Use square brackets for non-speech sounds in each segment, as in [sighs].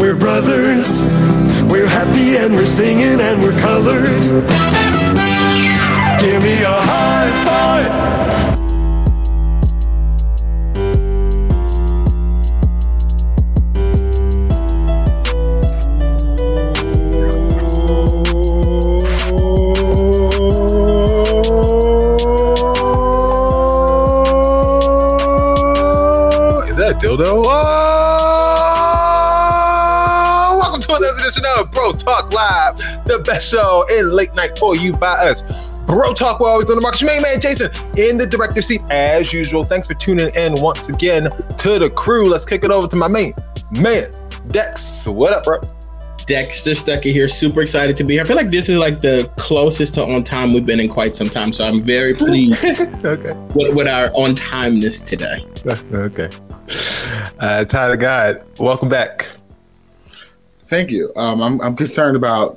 We're brothers. We're happy and we're singing and we're colored. Give me a high five. Dildo? The best show in late night for you by us. Bro Talk, we're always on the market. Your main man, Jason, in the director seat as usual. Thanks for tuning in once again to the crew. Let's kick it over to my main man, Dex. What up, bro? Dexter Stuckey here. Super excited to be here. I feel like this is like the closest to on time we've been in quite some time. So I'm very pleased [laughs] okay. with, with our on timeness today. [laughs] Okay. Uh, Tyler God, welcome back. Thank you. Um, I'm I'm concerned about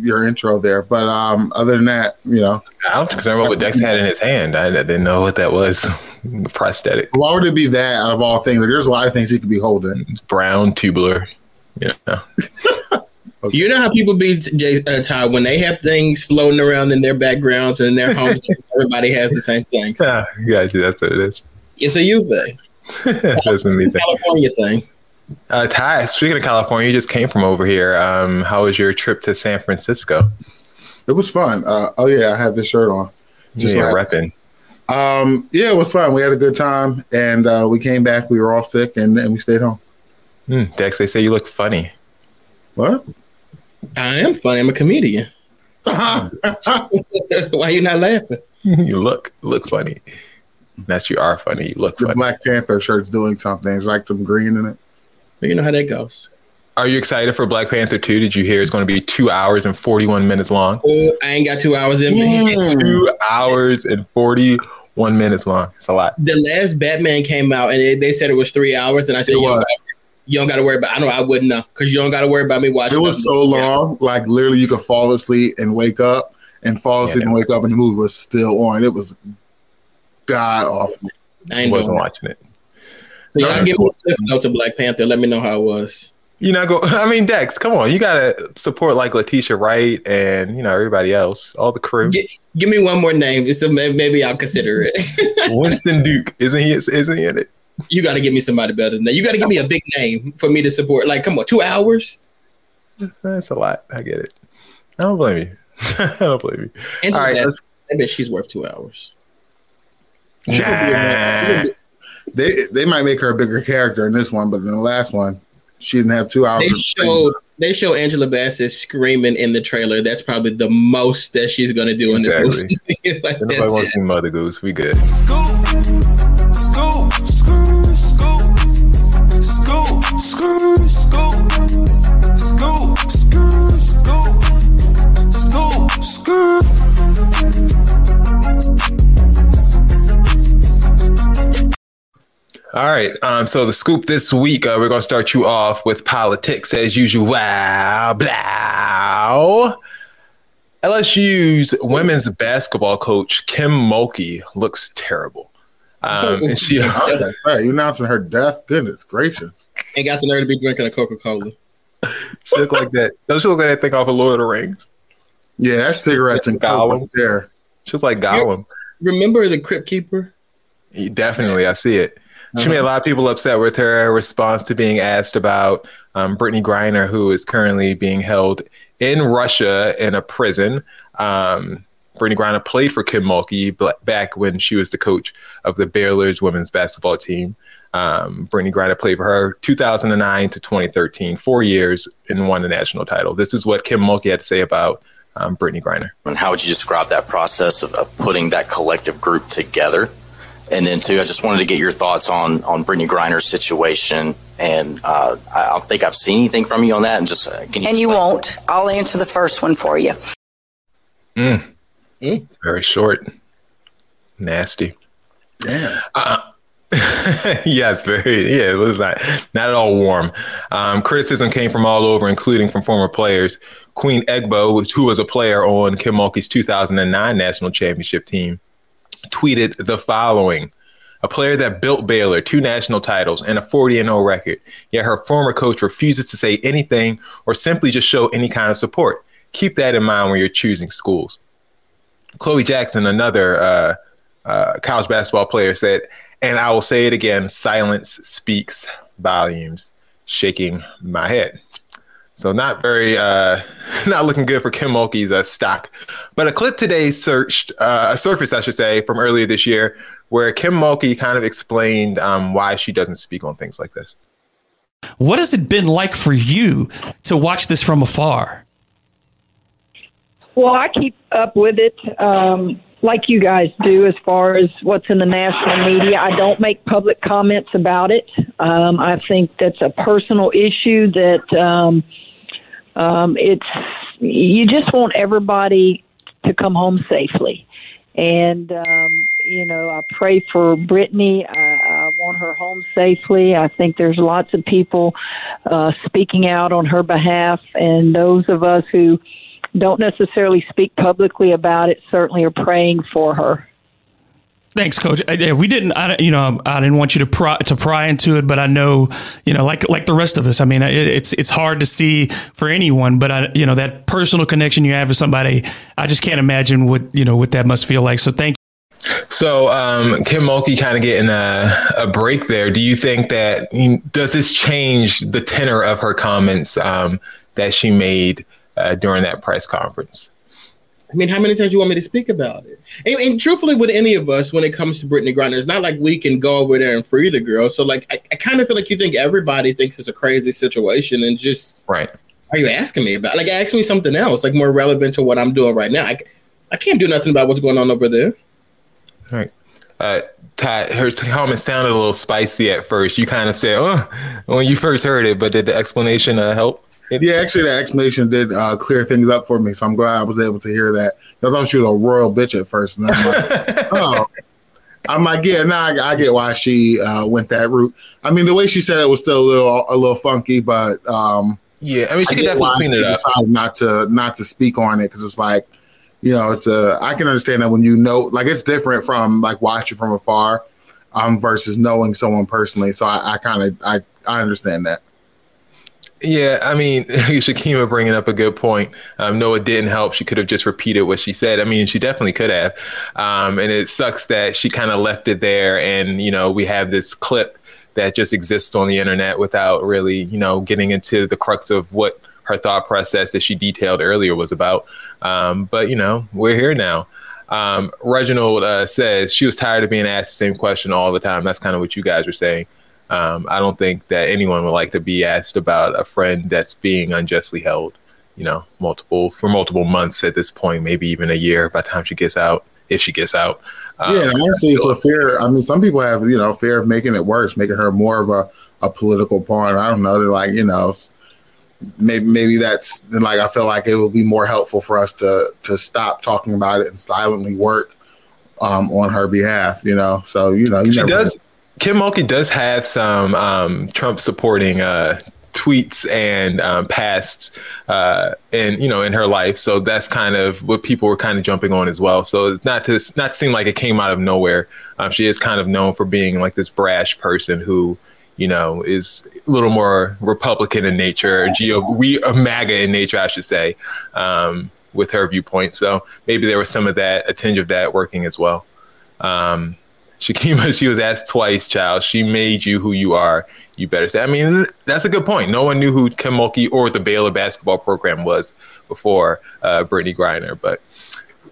your intro there, but um, other than that, you know, I don't about what Dex had in his hand. I didn't know what that was. [laughs] Prosthetic. why would it be that of all things? There's a lot of things he could be holding. It's brown, tubular. Yeah. [laughs] You know how people be Jay, uh, Ty when they have things floating around in their backgrounds and in their homes. [laughs] everybody has the same thing. So Yeah, gotcha. That's what it is. it's a you thing, That's what me think. California thing. Uh, Ty, speaking of California, you just came from over here. Um, how was your trip to San Francisco? It was fun. Uh, oh yeah, I have this shirt on. Just yeah, like- repping. Um, yeah, it was fun. We had a good time, and uh, we came back. We were all sick, and, and we stayed home. Mm, Dex, they say you look funny. What? I am funny. I'm a comedian. [laughs] Why are you not laughing? you look look funny. Not you are funny. You look the funny. Black Panther shirt's doing something. It's like some green in it. But you know how that goes. Are you excited for Black Panther 2? Did you hear it's going to be two hours and 41 minutes long? Oh, I ain't got two hours in me. Mm. Two hours and 41 minutes long. It's a lot. the last Batman came out and they, they said it was three hours, and I said, It you, don't, was. you don't got to worry about. I know I wouldn't know because you don't got to worry about me watching. It was so something. long, like literally, you could fall asleep and wake up, and fall asleep Yeah. and wake up, and the movie was still on. It was god awful. I I ain't wasn't doing watching it. So y'all give me a to Black Panther. Let me know how it was. You know, go. I mean, Dex, come on. You gotta support like Letitia Wright and you know everybody else, all the crew. Gi- give me one more name, so maybe I'll consider it. [laughs] Winston Duke, isn't he? Isn't he in it? you got to give me somebody better than that. You got to give me a big name for me to support. Like, come on, two hours. That's a lot. I get it. I don't blame you. [laughs] I don't blame you. And All right. I bet she's worth two hours. Nah. They they might make her a bigger character in this one, but in the last one, she didn't have two hours. They of- showed they show Angela Bassett screaming in the trailer. That's probably the most that she's gonna do in this movie. like, Nobody that's wants to see Mother Goose. We good. Scoop, scoop, scoop, scoop, scoop, scoop, scoop, scoop, scoop, scoop, scoop. All right. Um. So the scoop this week, uh, we're gonna start you off with politics as usual. Wow. Blah. LSU's women's basketball coach Kim Mulkey looks terrible. Um, and she [laughs] Hey, you announcing her death? Goodness gracious! Ain't got the nerve to be drinking a Coca Cola. she look like that. Don't she look like that thing off of Lord of the Rings? Yeah, that's cigarettes and coke Gollum. right there. She looks like Gollum. Remember the Crypt Keeper? Definitely, I see it. She made a lot of people upset with her response to being asked about um, Brittney Griner, who is currently being held in Russia in a prison. Um, Brittney Griner played for Kim Mulkey back when she was the coach of the Baylor's women's basketball team. Um, Brittney Griner played for her 2009 to 2013, four years, and won the national title. This is what Kim Mulkey had to say about um, Brittney Griner. And how would you describe that process of, of putting that collective group together? And then, too, I just wanted to get your thoughts on on Brittney Griner's situation. And uh, I don't think I've seen anything from you on that. And just uh, can you And you won't. I'll answer the first one for you. Very short, nasty. Damn. [laughs] yeah, it's very yeah, it was not not at all warm. Um, criticism came from all over, including from former players. Queen Egbo, who was a player on Kim Mulkey's 2009 national championship team, tweeted the following. a player that built Baylor two national titles and a 40 0 record. Yet her former coach refuses to say anything or simply just show any kind of support. Keep that in mind when you're choosing schools. Chloe Jackson, another uh, uh, college basketball player, said, and I will say it again silence speaks volumes, shaking my head. So not very, uh, [laughs] not looking good for Kim Mulkey's uh, stock. But a clip today searched, uh, a surface, I should say, from earlier this year, where Kim Mulkey kind of explained um, why she doesn't speak on things like this. What has it been like for you to watch this from afar? Well, I keep up with it um, like you guys do as far as what's in the national media. I don't make public comments about it. Um, I think that's a personal issue that um, it's you just want everybody to come home safely. And um, you know, I pray for Brittney. I, I want her home safely. I think there's lots of people uh, speaking out on her behalf, and those of us who don't necessarily speak publicly about it certainly are praying for her. Thanks, Coach. I, we didn't, I, you know, I didn't want you to pry, to pry into it, but I know, you know, like like the rest of us. I mean, it, it's it's hard to see for anyone, but I, you know, that personal connection you have with somebody, I just can't imagine what you know what that must feel like. So thank. you. So um, Kim Mulkey kind of getting a, a break there. Do you think that does this change the tenor of her comments um, that she made uh, during that press conference? I mean, how many times do you want me to speak about it? And, and, truthfully, with any of us, when it comes to Brittney Griner, it's not like we can go over there and free the girl. So, like, I, I kind of feel like you think everybody thinks it's a crazy situation, and just right. Are you asking me about? Like, ask me something else, like more relevant to what I'm doing right now. I, I can't do nothing about what's going on over there. All right. Uh, Todd, her comment sounded a little spicy at first. You kind of said, "Oh," when you first heard it, but did the explanation uh, help? Yeah, actually, the explanation did uh, clear things up for me, so I'm glad I was able to hear that. I thought she was a royal bitch at first, and I'm like, [laughs] oh, I'm like, yeah, now I, I get why she uh, went that route. I mean, the way she said it was still a little a little funky, but um, yeah, I mean, she I could definitely clean it up. Not to not to speak on it because it's like, you know, it's a I can understand that when you know, like, it's different from like watching from afar, um, versus knowing someone personally. So I, I kind of I I understand that. Yeah, I mean, [laughs] Shakima bringing up a good point. Um, no, it didn't help. She could have just repeated what she said. I mean, she definitely could have. Um, and it sucks that she kind of left it there. And, you know, we have this clip that just exists on the internet without really, you know, getting into the crux of what her thought process that she detailed earlier was about. Um, but, you know, we're here now. Um, Reginald uh, says she was tired of being asked the same question all the time. That's kind of what you guys were saying. Um, I don't think that anyone would like to be asked about a friend that's being unjustly held, you know, multiple for multiple months at this point, maybe even a year by the time she gets out, if she gets out. Um, yeah, honestly, for fear, I mean, some people have, you know, fear of making it worse, making her more of a, a political pawn. I don't know. They're like, you know, maybe maybe that's like I feel like it would be more helpful for us to to stop talking about it and silently work um, on her behalf. You know, so you know, you she does. Kim Mulkey does have some um, Trump supporting uh, tweets and um, pasts uh, in you know in her life. So that's kind of what people were kind of jumping on as well. So it's not to not seem like it came out of nowhere. Um, she is kind of known for being like this brash person who you know is a little more Republican in nature, geo we a MAGA in nature, I should say, um, with her viewpoint. So maybe there was some of that, a tinge of that working as well. Shakima, [laughs] she was asked twice, child. She made you who you are. You better say. I mean, that's a good point. No one knew who Kim Mulkey or the Baylor basketball program was before uh, Brittney Griner, but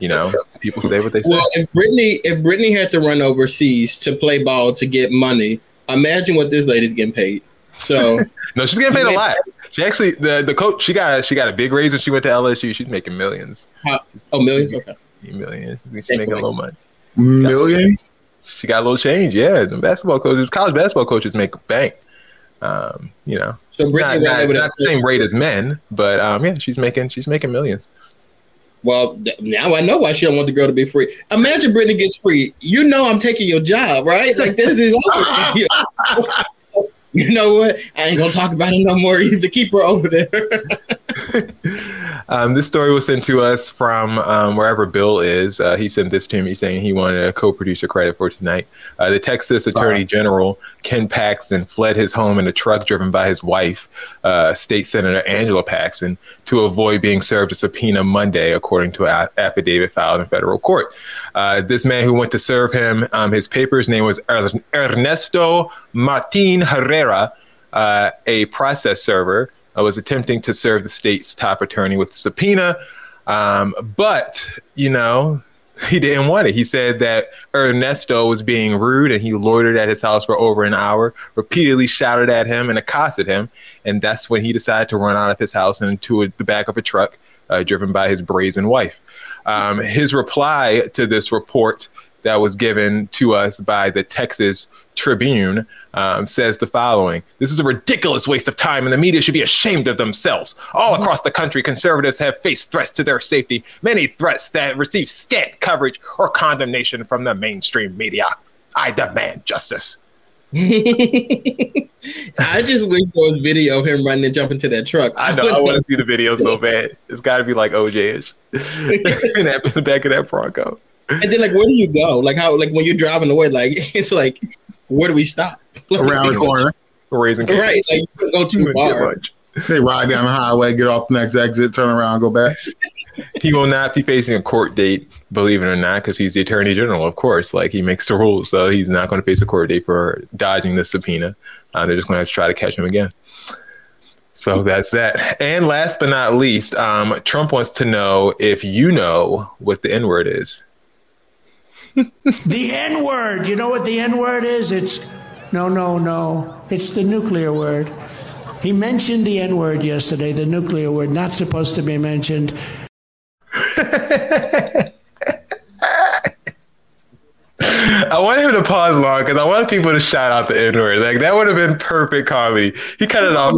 you know, people say what they say. Well, if Brittney, if Brittney had to run overseas to play ball to get money, imagine what this lady's getting paid. So [laughs] no, she's getting paid a lot. She actually the the coach she got she got a big raise when she went to LSU. She's making millions. How, oh, millions. Okay, millions. She's making a little money. Millions. She got a little change. Yeah, the basketball coaches, college basketball coaches make bank. Um, you know, so not, not, not the same rate as men, but um, yeah, she's making she's making millions. Well, now I know why she don't want the girl to be free. Imagine Brittney gets free. You know I'm taking your job, right? Like this is [laughs] [laughs] you know what? I ain't gonna talk about it no more. He's the keeper over there. [laughs] um, this story was sent to us from um, wherever Bill is. Uh, he sent this to me saying he wanted a co-producer credit for tonight. Uh, the Texas Attorney General Ken Paxton fled his home in a truck driven by his wife, uh, State Senator Angela Paxton, to avoid being served a subpoena Monday, according to an affidavit filed in federal court. Uh, this man who went to serve him, um, his paper's name was Ernesto Martin Herrera, uh, a process server uh, was attempting to serve the state's top attorney with subpoena. Um, but, you know, [laughs] he didn't want it. He said that Ernesto was being rude and he loitered at his house for over an hour, repeatedly shouted at him and accosted him. And that's when he decided to run out of his house and into a, the back of a truck uh, driven by his brazen wife. Um, his reply to this report that was given to us by the Texas Tribune um, says the following This is a ridiculous waste of time, and the media should be ashamed of themselves. All across the country, conservatives have faced threats to their safety, many threats that receive scant coverage or condemnation from the mainstream media. I demand justice. [laughs] I just wish there was video of him running and jumping to that truck. I know. I want to [laughs] see the video so bad. It's got to be like OJ ish [laughs] in, that, in the back of that Bronco. And then, like, where do you go? Like, how? Like when you're driving away, like [laughs] it's like, where do we stop? [laughs] Around the [laughs] corner, raising right? Like, you go too far. They ride down the highway, get off the next exit, turn around, go back. he will not be facing a court date, believe it or not, because he's the attorney general, of course. Like he makes the rules, so he's not going to face a court date for dodging the subpoena. Uh, they're just going to have to try to catch him again. So that's that. And last but not least, um, Trump wants to know if you know what the N word is. The N word. You know what the N word is? It's no, no, no. It's the nuclear word. He mentioned the N word yesterday, the nuclear word, not supposed to be mentioned. I want him to pause long because I want people to shout out the N word. Like that would have been perfect comedy. He cut it off.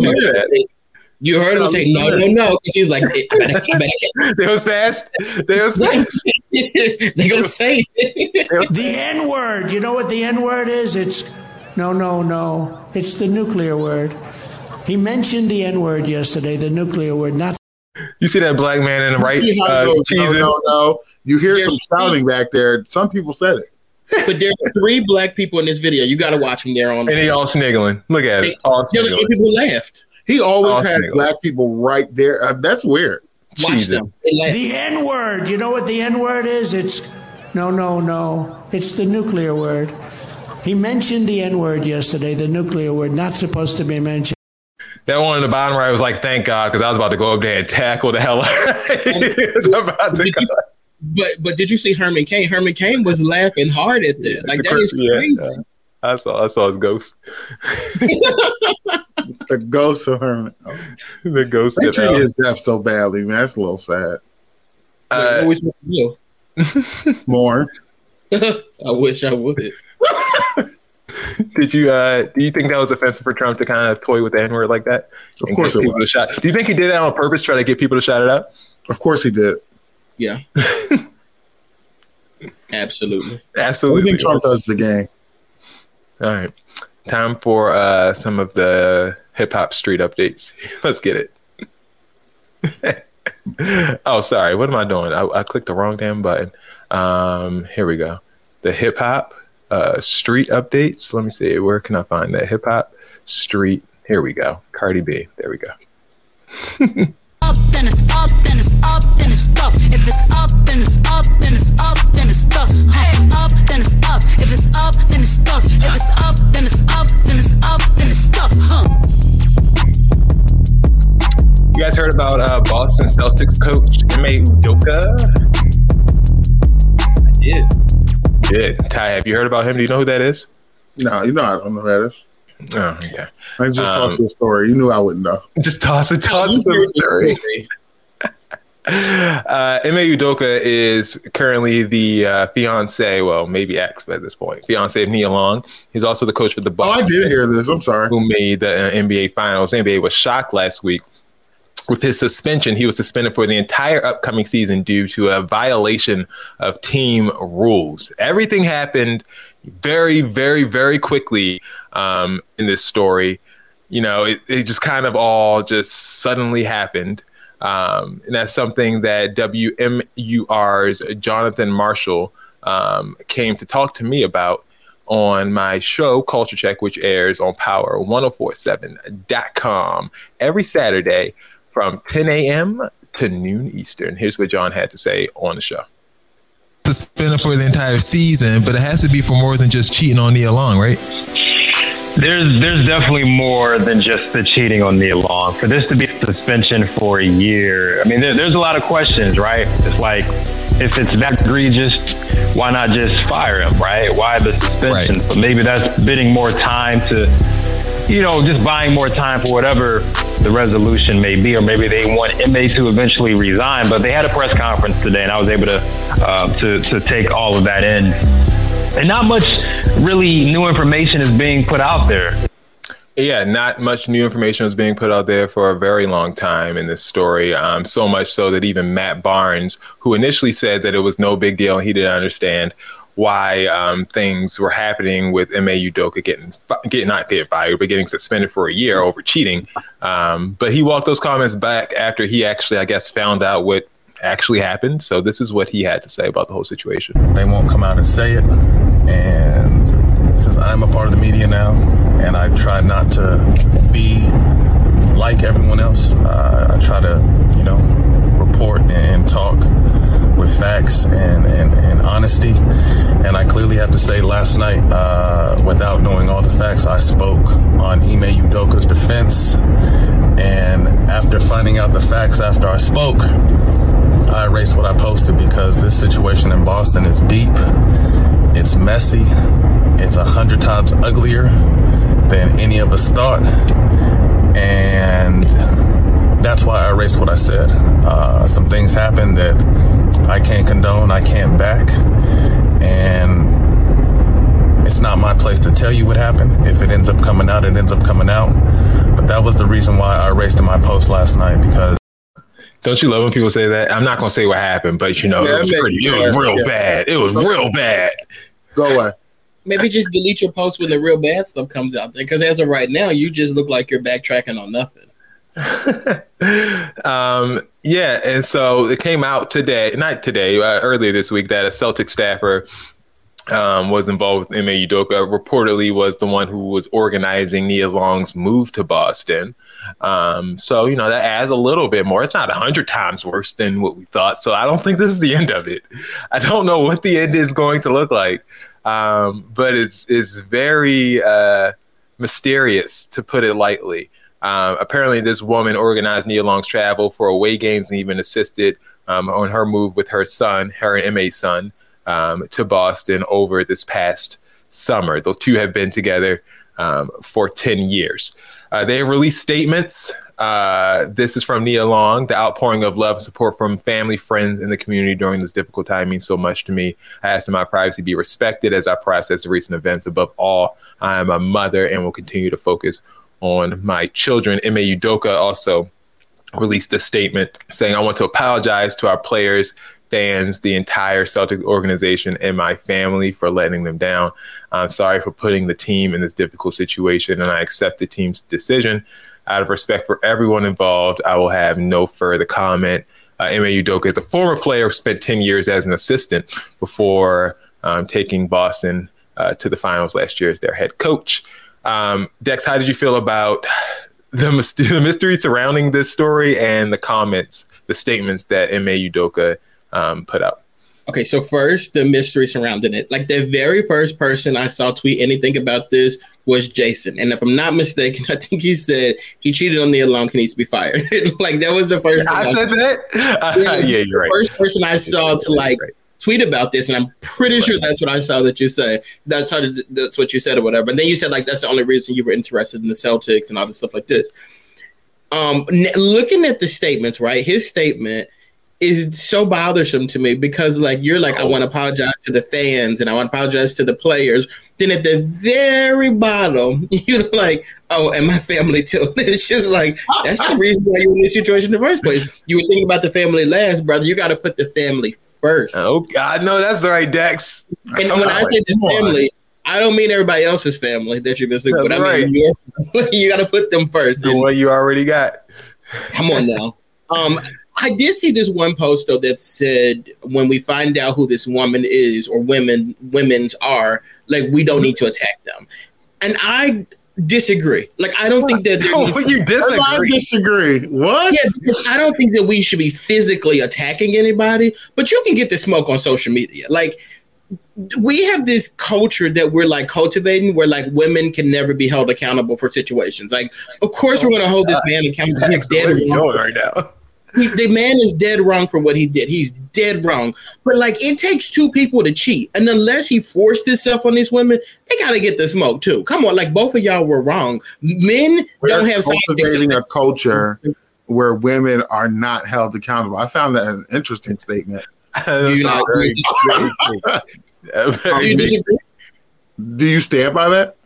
You heard him say no, no, no. He's like, [laughs] they was fast. They was fast. they gonna say the N word. You know what the N word is? It's no, no, no. It's the nuclear word. He mentioned the N word yesterday. The nuclear word, not. You see that black man in the right? Uh, no, no, no. You hear there's some shouting back there. Some people said it. But there's three black people in this video. You got to watch them there on. And they all sniggling. Look at it. All sniggling. People laughed. He always has black people right there. Uh, that's weird. Watch Jesus. them. The N word. You know what the N word is? It's no, no, no. It's the nuclear word. He mentioned the N word yesterday, the nuclear word, not supposed to be mentioned. That one in the bottom right was like, thank God, because I was about to go up there and tackle the hell out of [laughs] [laughs] but but did you see Herman Cain? Herman Cain was laughing hard at that. Like that is crazy. Yeah, yeah. I saw I saw his ghost. [laughs] the ghost of Herman. [laughs] Oh. The ghost. They treated his death so badly, man. That's a little sad. Uh, what was do? [laughs] More. I wish I would. Did you uh do you think that was offensive for Trump to kind of toy with the N word like that? Of course it was. Shot? Do you think he did that on purpose, try to get people to shout it out? Of course he did. Yeah. Absolutely. Absolutely. I think Trump does the game. All right. Time for uh, some of the hip hop street updates. [laughs] Let's get it. [laughs] oh, sorry. What am I doing? I, I clicked the wrong damn button. Um, here we go. The hip hop uh, street updates. Let me see. Where can I find that? Hip hop street. Here we go. Cardi B. There we go. up, then it's up, then it's up, then it's. If it's up, then it's up, then it's up, then it's. Huh. Up, then it's up. If it's up, then it's it's up, then it's up, then it's up, then it's stuff. Huh. You guys heard about uh, Boston Celtics coach Ime Udoka? I did. Did Ty? Have you heard about him? Do you know who that is? No, you know I don't know who that is. Oh, okay. I just um, tossed the story. You knew I wouldn't know. Just toss it, toss it to the story. [laughs] uh, Ime Udoka is currently the uh, fiance, well, maybe ex at this point, fiance of Nia Long. He's also the coach for the Bucks. Oh, I did hear this. I'm sorry. Who made the uh, NBA Finals? NBA was shocked last week with his suspension, he was suspended for the entire upcoming season due to a violation of team rules. Everything happened very, very, very quickly um, in this story. You know, it, it just kind of all just suddenly happened. Um, and that's something that WMUR's Jonathan Marshall um, came to talk to me about on my show, Culture Check, which airs on Power 1047.com every Saturday from 10 a.m. to noon Eastern. Here's what John had to say on the show. Suspended for the entire season, but it has to be for more than just cheating on Nia Long, right? There's there's definitely more than just the cheating on Nia Long. For this to be a suspension for a year, I mean, there, there's a lot of questions, right? It's like, if it's that egregious, why not just fire him, right? Why the suspension? Right. maybe that's bidding more time to, you know, just buying more time for whatever the resolution may be, or maybe they want Ime to eventually resign. But they had a press conference today, and I was able to uh, to to take all of that in and not much really new information is being put out there. Yeah, not much new information was being put out there for a very long time in this story. Um, so much so that even Matt Barnes, who initially said that it was no big deal, and he didn't understand why um, things were happening with Ime Udoka getting, getting not getting fired, but getting suspended for a year over cheating. Um, but he walked those comments back after he actually, I guess, found out what actually happened. So this is what he had to say about the whole situation. They won't come out and say it. And since I'm a part of the media now, and I try not to be like everyone else, uh, I try to, you know, report and talk with facts and, and, and, honesty. And I clearly have to say, last night, uh, without knowing all the facts, I spoke on Ime Udoka's defense. And after finding out the facts after I spoke, I erased what I posted because this situation in Boston is deep, it's messy, it's a hundred times uglier than any of us thought, and that's why I erased what I said. Uh, some things happened that I can't condone, I can't back, and it's not my place to tell you what happened. If it ends up coming out, it ends up coming out. But that was the reason why I erased in my post last night because don't you love when people say that? I'm not gonna say what happened, but you know, yeah, it was pretty. It was real yeah. bad. It was real bad. Go away. Maybe just delete your post when the real bad stuff comes out there. Because as of right now, you just look like you're backtracking on nothing. [laughs] um, yeah, and so it came out today, not today, uh, earlier this week, that a Celtic staffer um, was involved with Ime Udoka. Reportedly, was the one who was organizing Nia Long's move to Boston. Um, so you know that adds a little bit more. It's not a hundred times worse than what we thought. So I don't think this is the [laughs] end of it. I don't know what the end is going to look like, um, but it's it's very uh, mysterious to put it lightly. Um, apparently, this woman organized Nia Long's travel for away games and even assisted um, on her move with her son, her and Ime's son, um, to Boston over this past summer. Those two have been together um, for 10 years. Uh, they released statements. Uh, this is from Nia Long. The outpouring of love and support from family, friends, and the community during this difficult time means so much to me. I ask that my privacy be respected as I process the recent events. Above all, I am a mother and will continue to focus on my children. Ime Udoka also released a statement saying, I want to apologize to our players, fans, the entire Celtic organization, and my family for letting them down. I'm sorry for putting the team in this difficult situation, and I accept the team's decision. Out of respect for everyone involved, I will have no further comment. Uh, Ime Udoka is a former player who spent 10 years as an assistant before um, taking Boston uh, to the finals last year as their head coach. Um, Dex, how did you feel about the, [laughs] mystery surrounding this story and the comments, the statements that Ime Udoka um, put out. Okay, so first, the mystery surrounding it. Like the very first person I saw tweet anything about this was Jason. And if I'm not mistaken, [laughs] I think he said he cheated on the alum, he needs to be fired. [laughs] like that was the first I, I said that? [laughs] yeah, yeah, you're right. First person I saw to like right. tweet about this, and I'm pretty right. sure that's what I saw that you say. That's how that's what you said or whatever. And then you said like that's the only reason you were interested in the Celtics and all this stuff like this. Um, looking at the statements, right? His statement is so bothersome to me because like you're like I want to apologize to the fans and I want to apologize to the players. Then at the very bottom, [laughs] you're like, oh, and my family too. [laughs] it's just like that's the reason why you're in this situation in the first place. You were thinking about the family last, brother. You got to put the family first. Oh God, no, that's right, Dex. And when I say the family. I don't mean everybody else's family that you're missing, but I mean [laughs] you got to put them first. The one you already got. Come on now. Um, I did see this one post though that said when we find out who this woman is or women women's are, like we don't need to attack them. And I disagree. Like I don't think that there [laughs] Oh, needs- you [laughs] disagree? I disagree. What? Yeah, because I don't think that we should be physically attacking anybody, but you can get the smoke on social media. Like we have this culture that we're like cultivating where like women can never be held accountable for situations. Like, of course, we're going to hold this uh, man accountable. He's dead you're wrong. going right now. He- the man is dead wrong for what he did. He's dead wrong. But like, it takes two people to cheat, and unless he forced himself on these women, they got to get the smoke too. Come on, like both of y'all were wrong. Men We're don't have cultivating a culture where women are not held accountable. I found that an interesting statement. [laughs] Do you not Very- [laughs] Do you disagree? Do you stand by that?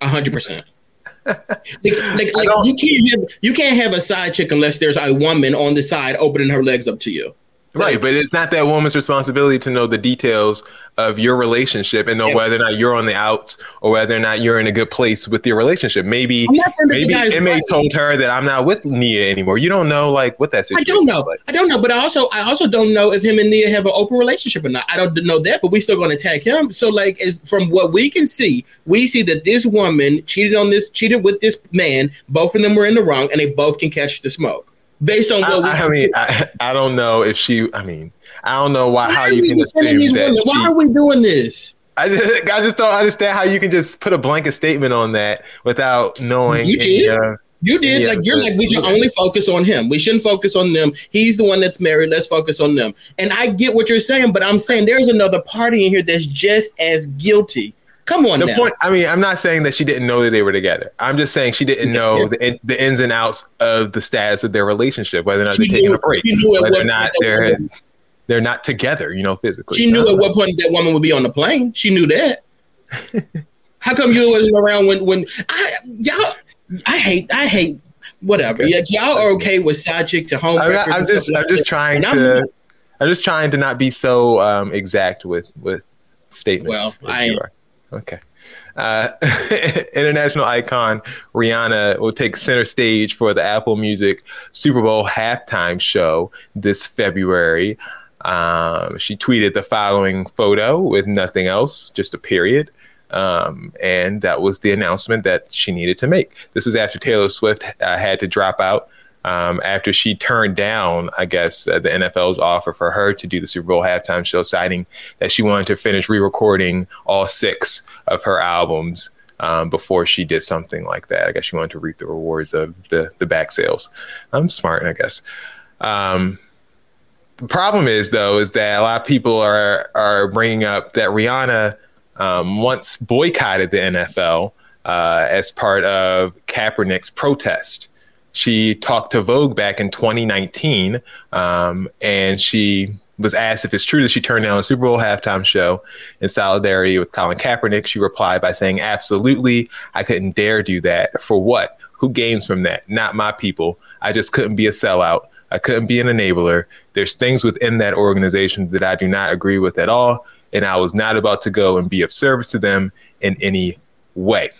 A hundred percent. Like, like, like you can't have you can't have a side chick unless there's a woman on the side opening her legs up to you. Right, but it's not that woman's responsibility to know the details of your relationship and know whether or not you're on the outs or whether or not you're in a good place with your relationship. Maybe I'm not saying that the maybe Ime right. told her that I'm not with Nia anymore. You don't know like what that situation. I don't know. I don't know, but I also I also don't know if him and Nia have an open relationship or not. I don't know that, but we still going to attack him. So like, as, from what we can see, we see that this woman cheated on this cheated with this man. Both of them were in the wrong, and they both can catch the smoke based on what we. I, I mean, I, I don't know if she. I mean, I don't know why Why how are you we can assume these that. women? Why she- are we doing this? I just, I just don't understand how you can just put a blanket statement on that without knowing. You did. uh, You did like you're like we should only focus on him. We shouldn't focus on them. He's the one that's married. Let's focus on them. And I get what you're saying, but I'm saying there's another party in here that's just as guilty. Come on the now. point. I mean, I'm not saying that she didn't know that they were together. I'm just saying she didn't know the, the ins and outs of the status of their relationship, whether or not She they're taking a break, knew whether or not they're they're not together, you know, physically. She knew at what point that woman would be on the plane. She knew that. [laughs] How come you wasn't around when when I y'all? I hate I hate whatever. Yeah, y'all are okay with side chick to home. I'm, not- I'm just I'm just that. trying And I'm to not. I'm just trying to not be so um, exact with with statements. Well, I am. Okay. Uh, [laughs] international icon Rihanna will take center stage for the Apple Music Super Bowl halftime show this February. Um, she tweeted the following photo with nothing else, just a period. Um, and that was the announcement that she needed to make. This was after Taylor Swift uh, had to drop out um, after she turned down, I guess, uh, the NFL's offer for her to do the Super Bowl halftime show, citing that she wanted to finish re recording all six of her albums um, before she did something like that. I guess she wanted to reap the rewards of the, the back sales. I'm smart, I guess. Um, the problem is, though, is that a lot of people are, are bringing up that Rihanna um, once boycotted the NFL uh, as part of Kaepernick's protest she talked to Vogue back in 2019, um, and she was asked if it's true that she turned down a Super Bowl halftime show in solidarity with Colin Kaepernick. She replied by saying, "Absolutely, I couldn't dare do that. For what? Who gains from that? Not my people. I just couldn't be a sellout. I couldn't be an enabler. There's things within that organization that I do not agree with at all, and I was not about to go and be of service to them in any way."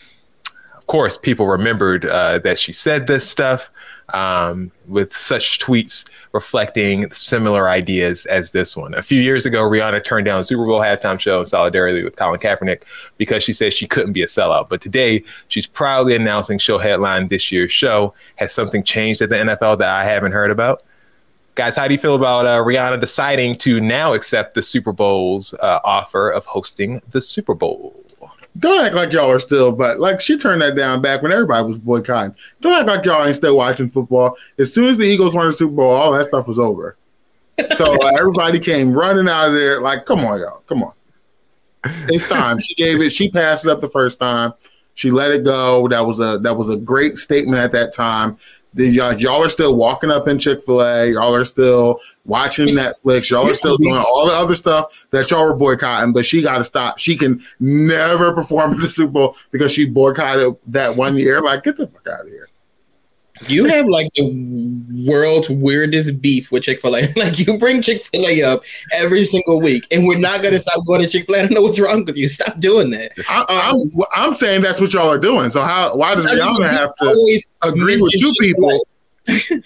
Of course, people remembered uh, that she said this stuff um, with such tweets reflecting similar ideas as this one. A few years ago, Rihanna turned down Super Bowl halftime show in solidarity with Colin Kaepernick because she said she couldn't be a sellout. But today, she's proudly announcing she'll headline this year's show. Has something changed at the NFL that I haven't heard about? Guys, how do you feel about uh, Rihanna deciding to now accept the Super Bowl's uh, offer of hosting the Super Bowl? Don't act like y'all are still, but like she turned that down back when everybody was boycotting. Don't act like y'all ain't still watching football. As soon as the Eagles won the Super Bowl, all that stuff was over. So uh, [laughs] everybody came running out of there. Like, come on, y'all, come on. It's time. She gave it. She passed it up the first time. She let it go. That was a that was a great statement at that time. Y'all are still walking up in Chick Fil A. Y'all are still watching Netflix. Y'all are still doing all the other stuff that y'all were boycotting. But she got to stop. She can never perform at the Super Bowl because she boycotted that one year. Like, get the fuck out of here. You have like the world's weirdest beef with Chick Fil A. [laughs] Like you bring Chick Fil A up every single week, and we're not gonna stop going to Chick Fil A. I don't know what's wrong with you. Stop doing that. I, I'm I'm saying that's what y'all are doing. So how why does I just- Rihanna have to agree with mention you people? [laughs]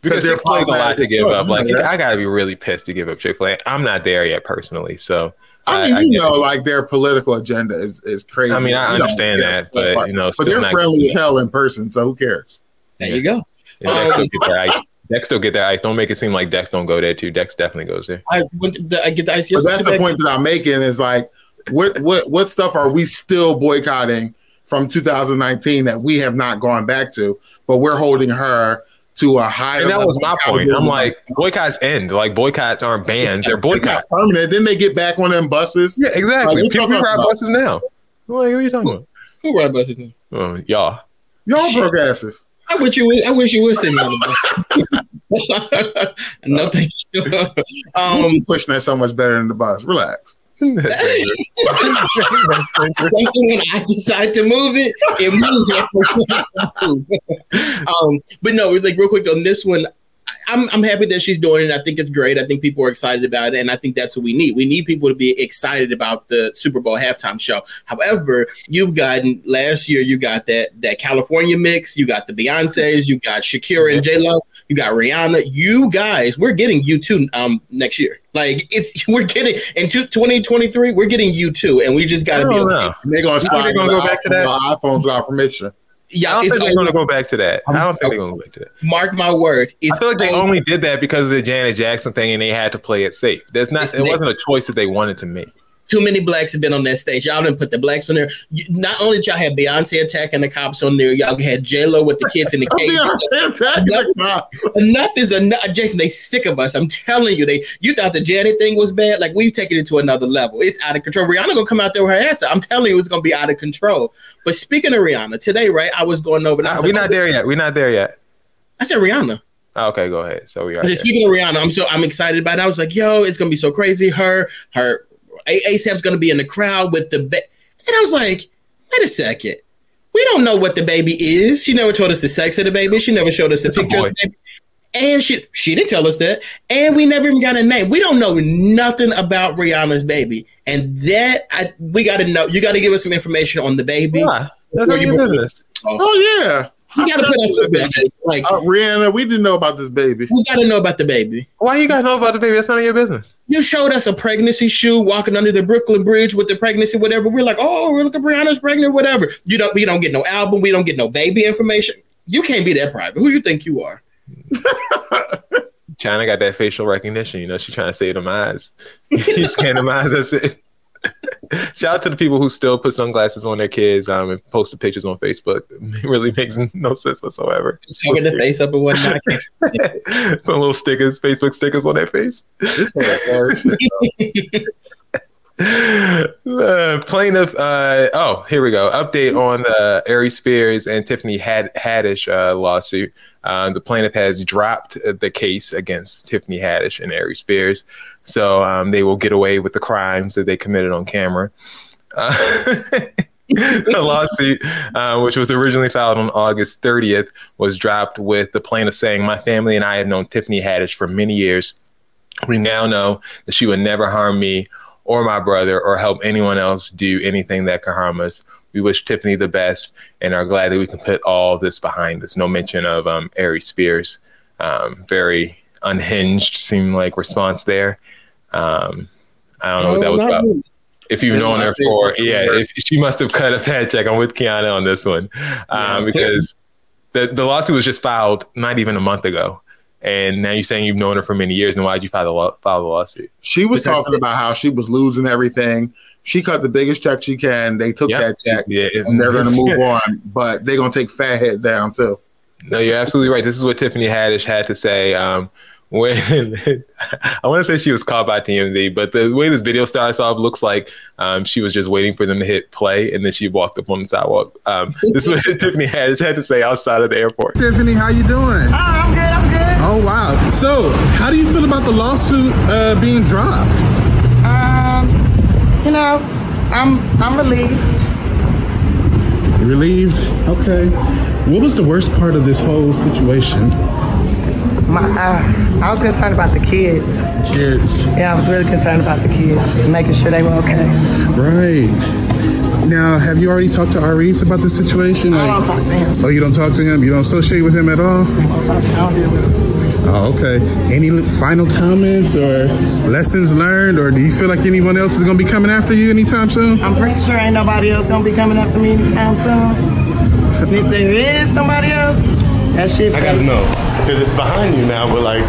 because they're Chick Fil A a lot to give up. Like know. I gotta be really pissed to give up Chick Fil A. I'm not there yet personally, so I mean, I you get know, it. like their political agenda is, is crazy. I mean, I You understand that, but, you know, but still they're not- friendly as hell in person, so who cares? There you go. Yeah, Dex Um, still get their ice. Dex still get their ice. Don't make it seem like Dex don't go there too. Dex definitely goes there. I went. To, I get the ice But yesterday. that's the point that I'm making is like, what what what stuff are we still boycotting from 2019 that we have not gone back to, but we're holding her to a higher. And that was my point. I'm like, boycotts end. Like boycotts aren't bans; they're It's boycotts. not permanent. Then they get back on them buses. Yeah, exactly. Like, what People ride talking about? buses now. I'm like, what are you talking about? Who ride buses now? Oh, y'all. Y'all broke asses. I wish you. would- I wish you would send me on the [laughs] no, thank you. Um, Um, pushing that so much better than the bus. Relax. when I decide to move it, it moves. [laughs] [laughs] um, but no, like real quick on this one, I'm I'm happy that she's doing it. I think it's great. I think people are excited about it, and I think that's what we need. We need people to be excited about the Super Bowl halftime show. However, you've gotten last year, you got that that California mix, you got the Beyonces, you got Shakira and J Lo, you got Rihanna. You guys, we're getting you two um next year. Like it's [laughs] we're getting in 2023, we're getting you two, and we just got to be don't okay. they're gonna You they're gonna go back to that? the iPhones without permission. Yeah, I don't it's think they're going to go back to that. I don't think they're going to go back to that. Mark my words. It's I feel like they only- did that because of the Janet Jackson thing, and they had to play it safe. There's not. It's It wasn't a choice that they wanted to make. Too many blacks have been on that stage. Y'all didn't put the blacks on there. You, not only did y'all have Beyonce attacking the cops on there, y'all had J Lo with the kids in the [laughs] cage. Beyonce [laughs] attacking the cops. enough is enough, Jason. They sick of us. I'm telling you. They you thought the Janet thing was bad. Like we've taken it to another level. It's out of control. Rihanna gonna come out there with her ass. I'm telling you, it's gonna be out of control. But speaking of Rihanna, today, right? I was going over. and Nah, we're like, not oh, there yet. We're not there yet. I said Rihanna. Oh, Okay, go ahead. So we are. Speaking of Rihanna, I'm so I'm excited about it. I was like, yo, it's gonna be so crazy. Her her A- ASAP's gonna be in the crowd with the ba- and I was like, wait a second. We don't know what the baby is. She never told us the sex of the baby. She never showed us the It's picture of the baby. And she she didn't tell us that. And we never even got a name. We don't know nothing about Rihanna's baby. And that I we gotta know. You gotta give us some information on the baby. Why? That's Before not you your bring- business. Oh yeah. You gotta put our foot back. Like Uh, Rihanna, we didn't know about this baby. we gotta know about the baby. Why you gotta know about the baby? That's none of your business. You showed us a pregnancy shoe walking under the Brooklyn Bridge with the pregnancy, whatever. We're like, oh, look at Rihanna's pregnant, whatever. You don't, we don't get no album, we don't get no baby information. You can't be that private. Who you think you are? [laughs] China got that facial recognition. You know, she's trying to save them eyes. [laughs] you scanning them eyes. That's it. [laughs] Shout out to the people who still put sunglasses on their kids um, and post the pictures on Facebook. It really makes no sense whatsoever. Cover the face up and whatnot. [laughs] Put little stickers, Facebook stickers on their face. Uh, plaintiff. Uh, oh, here we go. Update on the Ari Spears and Tiffany Had- Haddish uh, lawsuit. Uh, the plaintiff has dropped uh, the case against Tiffany Haddish and Ari Spears, so um, they will get away with the crimes that they committed on camera. Uh, [laughs] the lawsuit, uh, which was originally filed on August 30th, was dropped with the plaintiff saying, "My family and I have known Tiffany Haddish for many years. We now know that she would never harm me." or my brother or help anyone else do anything that could harm us. We wish Tiffany the best and are glad that we can put all this behind us. No mention of um, Ari Spears. Um, very unhinged, seemed like response there. Um, I don't know what that was Oh, about. If you've known her for, yeah, if she must have cut a paycheck. I'm with Kiana on this one um, because the the lawsuit was just filed not even a month ago, and now you're saying you've known her for many years. And why did you file the law, file the lawsuit? She was Because- talking about how she was losing everything. She cut the biggest check she can. They took Yep. that check, Yeah, and they're going to move [laughs] on. But they're going to take Fathead down too. No, you're absolutely right. This is what Tiffany Haddish had to say. Um, when [laughs] I want to say she was caught by TMZ, but the way this video starts off looks like um, she was just waiting for them to hit play, and then she walked up on the sidewalk. Um, [laughs] this is what [laughs] Tiffany Haddish had to say outside of the airport. Tiffany, how you doing? I'm good, I'm good. Oh wow. So, how do you feel about the lawsuit uh, being dropped? Um, you know, I'm I'm relieved. Relieved? Okay. What was the worst part of this whole situation? My, uh, I was concerned about the kids. Kids. Yeah, I was really concerned about the kids, making sure they were okay. Right. Now, have you already talked to Aris about the situation? I don't talk to him. Oh, you don't talk to him? You don't associate with him at all? I don't talk- I don't deal with him. Oh, okay. Any final comments or lessons learned, or do you feel like anyone else is gonna be coming after you anytime soon? I'm pretty sure ain't nobody else gonna be coming after me anytime soon. And if there is somebody else, that shit. I gotta know because it's behind you now. But like,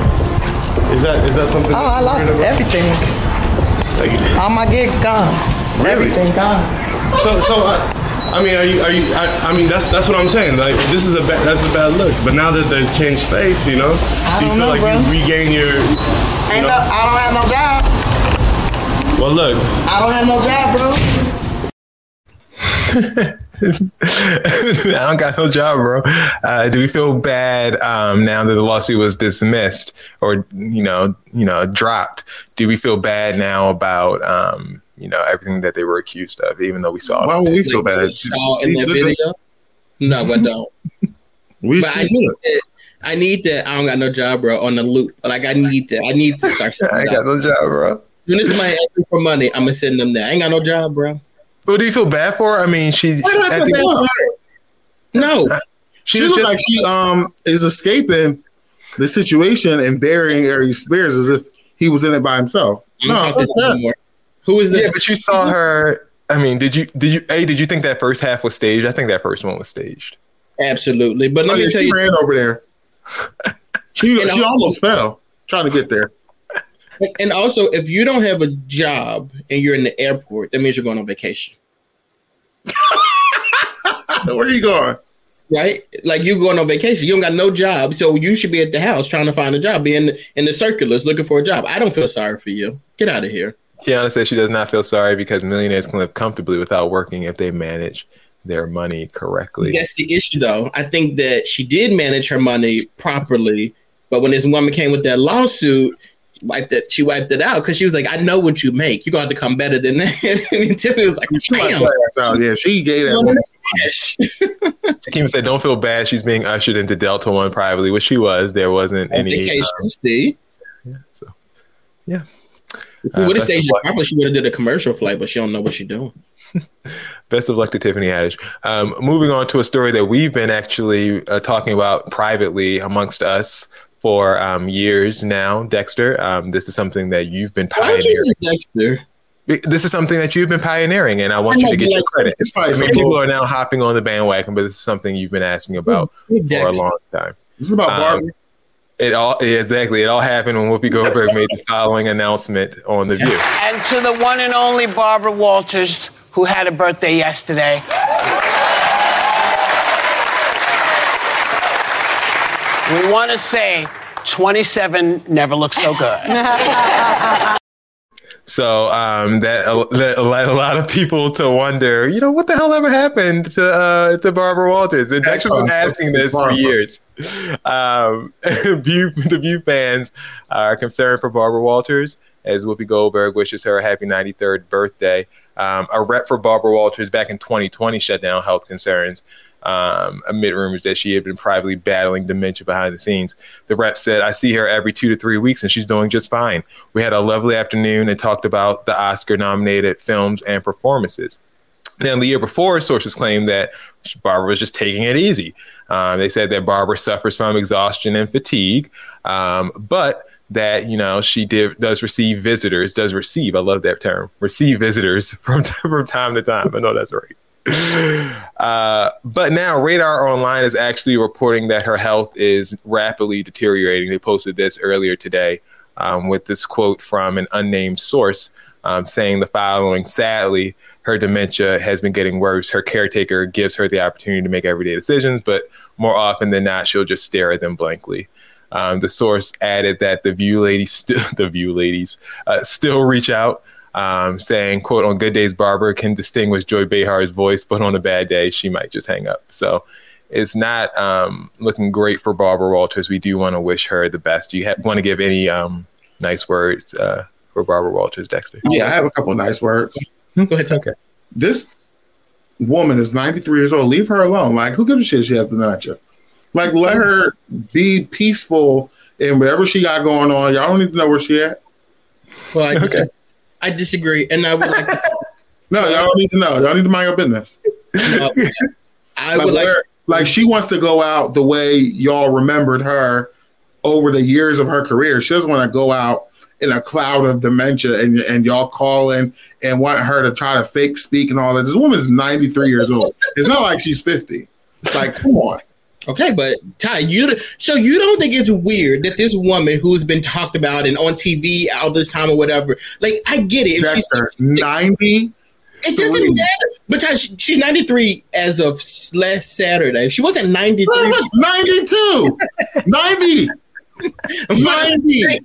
is that is that something? Oh, I lost everything. All my gigs gone. Really? Everything gone. So so. Uh, I mean, are you? Are you? I, I mean, that's that's what I'm saying. Like, this is a bad, that's a bad look. But now that they've changed face, you know, I do you feel know, like bro. you regain your? You Ain't know, no, I don't have no job. well, look, I don't have no job, bro. [laughs] I don't got no job, bro. Uh, do we feel bad um, now that the lawsuit was dismissed or you know, you know, dropped? Do we feel bad now about um, you know everything that they were accused of, even though we saw? Why would we feel bad? saw in that video. No, I don't. [laughs] We but I need that. I need that. I don't got no job, bro. On the loop, like I need that. I need to start. [laughs] I got no job, bro. When this somebody asks me for money, I'm gonna send them that. I ain't got no job, bro. What do you feel bad for? her? I mean, she. Why do I feel bad for her? No, She, She looks just- like she um is escaping the situation and burying Aries Spears as if he was in it by himself. I'm No, talking that's no that. Who is that? Yeah, but you saw her. I mean, did you did you a did you think that first half was staged? I think that first one was staged. Absolutely. But let Oh, me yeah, tell she you, ran over there. [laughs] She she also- almost fell trying to get there. And also, if you don't have a job and you're in the airport, that means you're going on vacation, [laughs] Where are you going? right? Like you going on vacation, you don't got no job, so you should be at the house trying to find a job, being in the, in the circulars looking for a job. I don't feel sorry for you. Get out of here. Kiana says she does not feel sorry because millionaires can live comfortably without working if they manage their money correctly. That's the issue, though. I think that she did manage her money properly, but when this woman came with that lawsuit, wiped it, she wiped it out because she was like, "I know what you make. You're gonna come better than that." [laughs] and Tiffany was like, "Damn." Yeah, she gave that one. Shakima said, "Don't feel bad. She's being ushered into Delta One privately, which she was. There wasn't any. vacation, um, see. so, yeah. If Uh, we would have best of staged it luck. properly, she would have did a commercial flight, but she don't know what she's doing. [laughs] Best of luck to Tiffany Haddish. Um, moving on to a story that we've been actually uh, talking about privately amongst us for um, years now, Dexter. Um, this is something that you've been Why you pioneering. say Dexter? This is something that you've been pioneering, and I want I you to get but your like, credit. it's probably I mean, people are now hopping on the bandwagon, but this is something you've been asking about Hey, for a long time. This is about Um, It all yeah, exactly. It all happened when Whoopi Goldberg made the following announcement on the View. And to the one and only Barbara Walters, who had a birthday yesterday. We want to say 27 never looked so good. [laughs] So um, that, that led a lot of people to wonder, you know, what the hell ever happened to uh, to Barbara Walters? And Dexter's been asking this for years. [laughs] Um, [laughs] View, the View fans are concerned for Barbara Walters as Whoopi Goldberg wishes her a happy 93rd birthday. Um, a rep for Barbara Walters back in 2020 shut down health concerns um, amid rumors that she had been privately battling dementia behind the scenes. The rep said, I see her every two to three weeks and she's doing just fine. We had a lovely afternoon and talked about the Oscar nominated films and performances. Then the year before, sources claimed that Barbara was just taking it easy. Um, they said that Barbara suffers from exhaustion and fatigue, um, but that you know she did does receive visitors, does receive. I love that term, receive visitors [laughs] from from time to time. I know that's right. Uh, but now Radar Online is actually reporting that her health is rapidly deteriorating. They posted this earlier today um, with this quote from an unnamed source um, saying the following Sadly, her dementia has been getting worse. Her caretaker gives her the opportunity to make everyday decisions, but more often than not, she'll just stare at them blankly. Um, the source added that the View ladies, still [laughs] the View ladies, uh, still reach out, um, saying, "quote On good days, Barbara can distinguish Joy Behar's voice, but on a bad day, she might just hang up." So it's not um, looking great for Barbara Walters. We do want to wish her the best. Do you have, want to give any um, nice words uh, for Barbara Walters, Dexter? Yeah, I have a couple of nice words. Go ahead, okay. This woman is 93 years old. Leave her alone. Like, who gives a shit she has dementia? Like, let her be peaceful in whatever she got going on. Y'all don't need to know where she at. Well, I, dis- I disagree, and I would like. To, [laughs] No, y'all don't need to know. Y'all need to mind your business. no, [laughs] I like, would like. let like she wants to go out the way y'all remembered her over the years of her career. She doesn't want to go out in a cloud of dementia and and y'all calling and want her to try to fake speak and all that. This woman's 93 years old. It's not like she's 50. It's Like, come on. Okay, but Ty, you so you don't think it's weird that this woman who's been talked about and on TV all this time or whatever, like I get it. If she's 90. it doesn't matter. But Ty, she- she's 93 as of last Saturday. If she wasn't 93, 92, [laughs] 90, 90.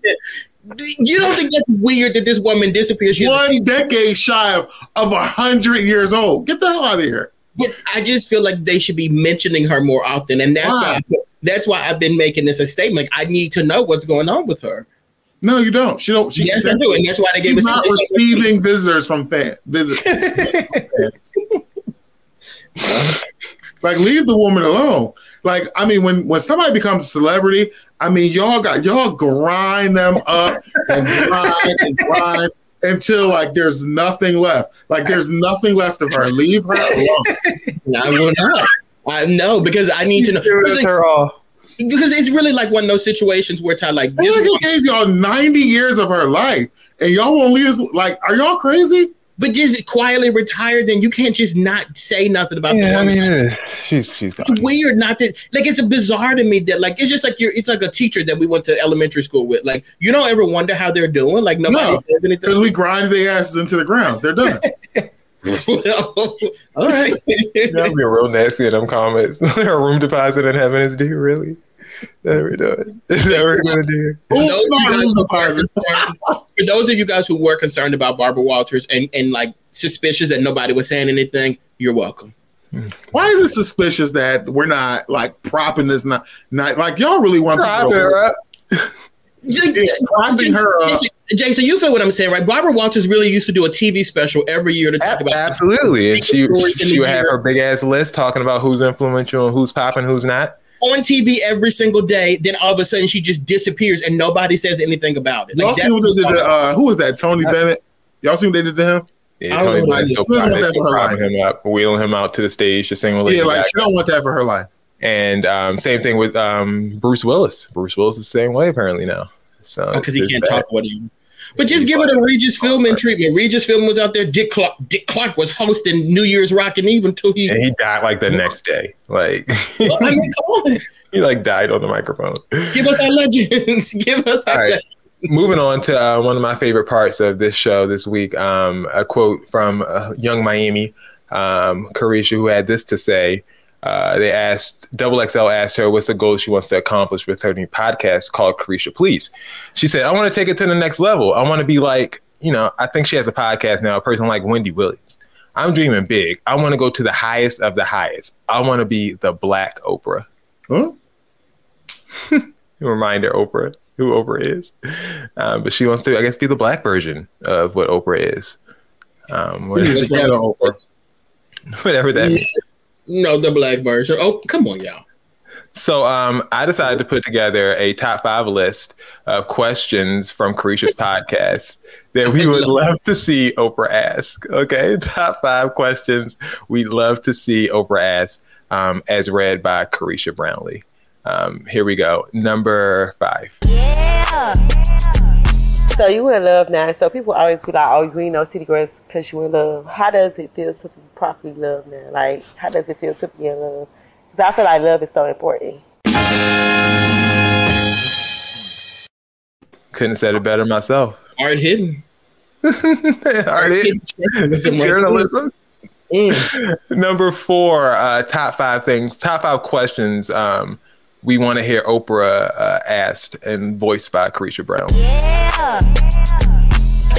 You don't think that's weird that this woman disappears? She's One decade shy of of a hundred years old. Get the hell out of here. But I just feel like they should be mentioning her more often, and that's why, Why? that's why I've been making this a statement. I need to know what's going on with her. No, you don't. She don't. She, Yes, I do, and that's why they gave She's us- not receiving visitors from fans. Visitors. [laughs] like, leave the woman alone. Like, I mean, when when somebody becomes a celebrity, I mean, y'all got y'all grind them up and grind and grind until like there's nothing left. Like, there's nothing left of her. Leave her alone. I [laughs] will not. I know because I need to know. Because, because it's really like one of those situations where Ty like This nigga gave y'all 90 years of her life, and y'all won't leave us. Like, are y'all crazy? But just quietly retired, then you can't just not say nothing about the Yeah, I woman. mean, it is. she's she's gone. it's weird not to like it's bizarre to me that like it's just like you're it's like a teacher that we went to elementary school with like you don't ever wonder how they're doing like nobody No, says anything because we grind their asses into the ground. They're done. [laughs] [laughs] all right [laughs] That'd be real nasty in them comments. Her room deposit in heaven is due, really? [laughs] That we doing? Is [laughs] that we're gonna do? For those, of you guys who are concerned, for those of you guys who were concerned about Barbara Walters and, and like suspicious that nobody was saying anything, you're welcome. Why is it suspicious that we're not like propping this not not like y'all really want Prop people it to- up. propping her up. Jason, Jason, you feel what I'm saying, right? Barbara Walters really used to do a TV special every year to talk about Absolutely, and she she would have her big ass list talking about who's influential and who's popping, who's not. On TV every single day. Then all of a sudden she just disappears and nobody says anything about it. Y'all Like, see what they did to uh, who was that? Tony Bennett. Y'all see what they did to him? Yeah, I Tony know Bennett why still this- propping, this is still what him up, wheeling him out to the stage to sing with Lady Yeah, like Gaga. she don't want that for her life. And um, same thing with um, Bruce Willis. Bruce Willis is the same way apparently now. So because he can't it's talk bad. what he. But just give it a Regis Philbin treatment. Regis Philbin was out there. Dick Clark, Dick Clark was hosting New Year's Rockin' Eve until he. And he died like the next day. Like Well, I mean, come on, [laughs] he like died on the microphone. give us our legends. [laughs] give us our. Right. Moving on to uh, one of my favorite parts of this show this week, um, a quote from uh, Yung Miami, um, Caresha, who had this to say. Uh, they asked, Double XL asked her what's the goal she wants to accomplish with her new podcast called Caresha Please. She said, I want to take it to the next level. I want to be like, you know, I think she has a podcast now, a person like Wendy Williams. I'm dreaming big. I want to go to the highest of the highest. I want to be the black Oprah. Huh? [laughs] reminder Oprah, who Oprah is. Um, but she wants to, I guess, be the black version of what Oprah is. Um, whatever, get her [laughs] whatever that means. No, the black version. Oh, come on, y'all. So um, I decided to put together a top five list of questions from Caresha's podcast that we would [laughs] love to see Oprah ask. Okay, [laughs] top five questions we'd love to see Oprah ask, um, as read by Caresha Brownlee. Um, here we go. Number five. So you in love now. So people always be like, "Oh, you ain't no city girls because you in love." How does it feel to be properly loved now? Like, how does it feel to be in love? Because I feel like love is so important. Couldn't have said it better myself. Hard hidden. [laughs] Hard hidden. Journalism. [laughs] Number four, uh, top five things, top five questions um, we want to hear Oprah uh, asked and voiced by Caresha Brown. Yeah.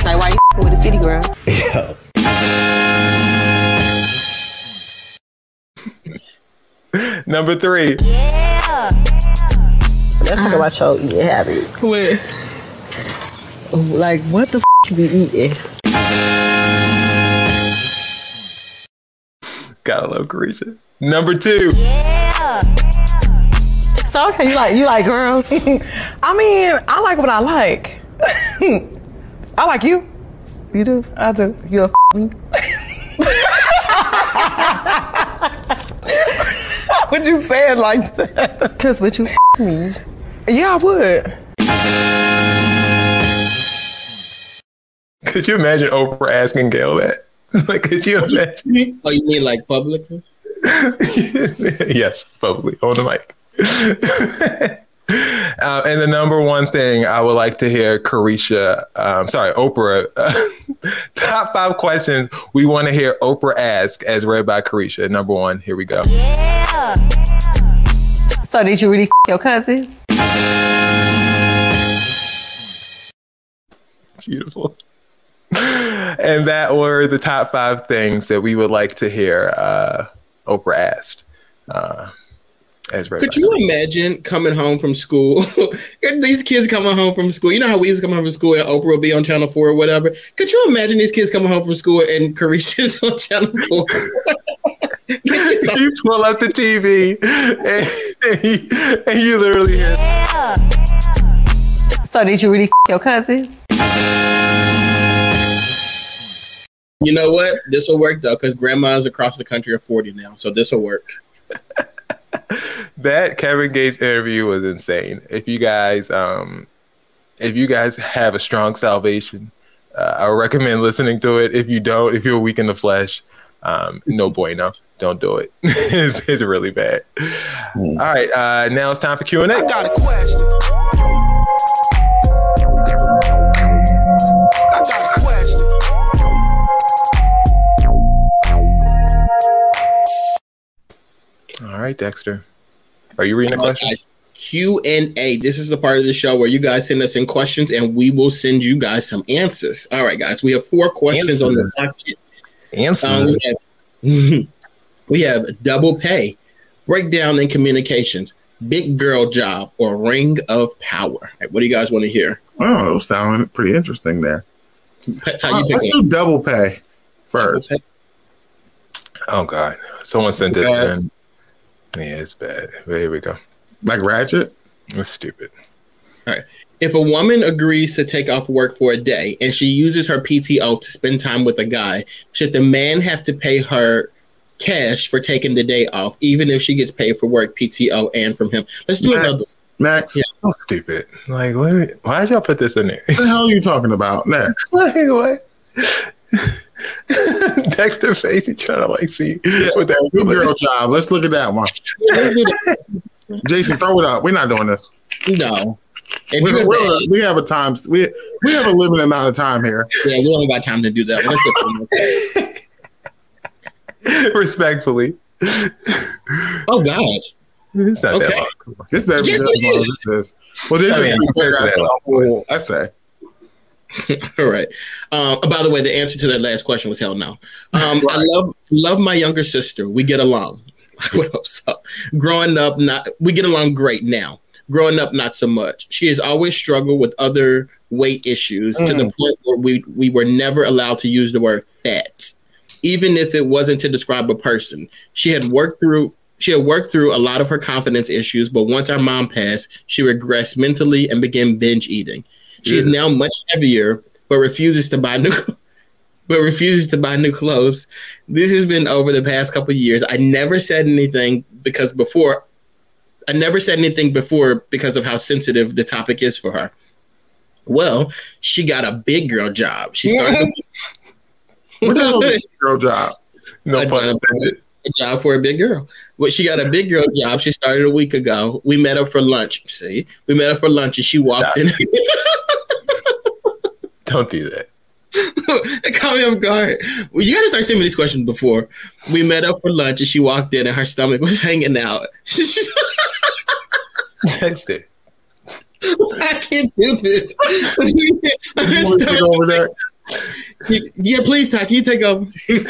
Like, why you with a city girl? Yeah. [laughs] Number three, Yeah. Let's talk about your eating habits. Like, what the f you be eating? gotta love Caresha. Number two, So okay, you like you like girls? [laughs] I mean, I like what I like. [laughs] I like you. You do? I do. You a f- [laughs] me? Why would you say it like that? Cause would you f- me? Yeah, I would. Could you imagine Oprah asking Gail that? like, could you imagine? Oh, you mean like publicly? yes, publicly on the mic. Uh, [laughs] and the number one thing I would like to hear, Caresha, um, sorry, Oprah, [laughs] top five questions we want to hear Oprah ask as read by Caresha. Number one, here we go. Yeah. So did you really f- your cousin? Beautiful. [laughs] and that were the top five things that we would like to hear uh, Oprah asked. Uh, as read Could by you imagine coming home from school? [laughs] these kids coming home from school. You know how we used to come home from school and Oprah would be on Channel 4 or whatever? Could you imagine these kids coming home from school and Caresha's on Channel 4? [laughs] you pull up the TV and, and, you, and you literally hear. Yeah. So did you really f- your cousin? You know what? This will work though, because grandmas across the country are 40 now. So this will work. [laughs] that Kevin Gates interview was insane. If you guys, um, if you guys have a strong salvation, uh, I would recommend listening to it. If you don't, if you're weak in the flesh, um, no bueno, don't do it. [laughs] it's, it's really bad. All right, uh, now it's time for Q and A. got a question. Right, Dexter, are you reading the All right, question? guys, Q and A. This is the part of the show where you guys send us in questions and we will send you guys some answers. All right, guys. We have four questions on the Answers. docket. Answer. Um, we, have, [laughs] we have double pay, breakdown in communications, big girl job, or ring of power. All right, what do you guys want to hear? Oh, those sound pretty interesting there. Ty, Uh, you pick let's do double pay first. oh God, someone sent this in. Yeah, it's bad. But here we go. Like Ratchet? That's stupid. All right. If a woman agrees to take off work for a day and she uses her PTO to spend time with a guy, should the man have to pay her cash for taking the day off, even if she gets paid for work, PTO, and from him? Let's do another. Next. Next. Yeah. So stupid. Like, what? Why'd y'all put this in there? [laughs] What the hell are you talking about? Next. [laughs] like, what? [laughs] Dexter face, he trying to like see what that Big girl job. Let's look at that one. Let's do that. Jason, throw it up. We're not doing this. No. If We, you're we- bad- we have a time. We we have a limited amount of time here. yeah, we don't got time to do that. Let's [laughs] Respectfully, Oh God. it's not Okay. that long. This better be Yes, good it long is. this is. Well, this I mean, is compared to a whole essay. [laughs] All right. Um, by the way, the answer to that last question was hell no. Um, I love love my younger sister. We get along. [laughs] Would hope so. Growing up, not we get along great now. Growing up, not so much. She has always struggled with other weight issues to the point where we we were never allowed to use the word fat, even if it wasn't to describe a person. She had worked through. She had worked through a lot of her confidence issues, but once our mom passed, she regressed mentally and began binge eating. She is now much heavier, but refuses to buy new, [laughs] but refuses to buy new clothes. This has been over the past couple of years. I never said anything because before, I never said anything before because of how sensitive the topic is for her. Well, she got a big girl job. She started [laughs] What the hell is a big girl job? No a, pun job, intended. a job for a big girl. Well, she got a big girl job. She started a week ago. We met up for lunch. See, we met up for lunch, and she walks Stop. in. [laughs] Don't do that. [laughs] it caught me off guard. Well, you got to start sending me these questions before. We met up for lunch, and she walked in, and her stomach was [laughs] hanging out. Dexter. [laughs] I can't do this. You take over that? She- yeah, please, Ty, can you take over? She,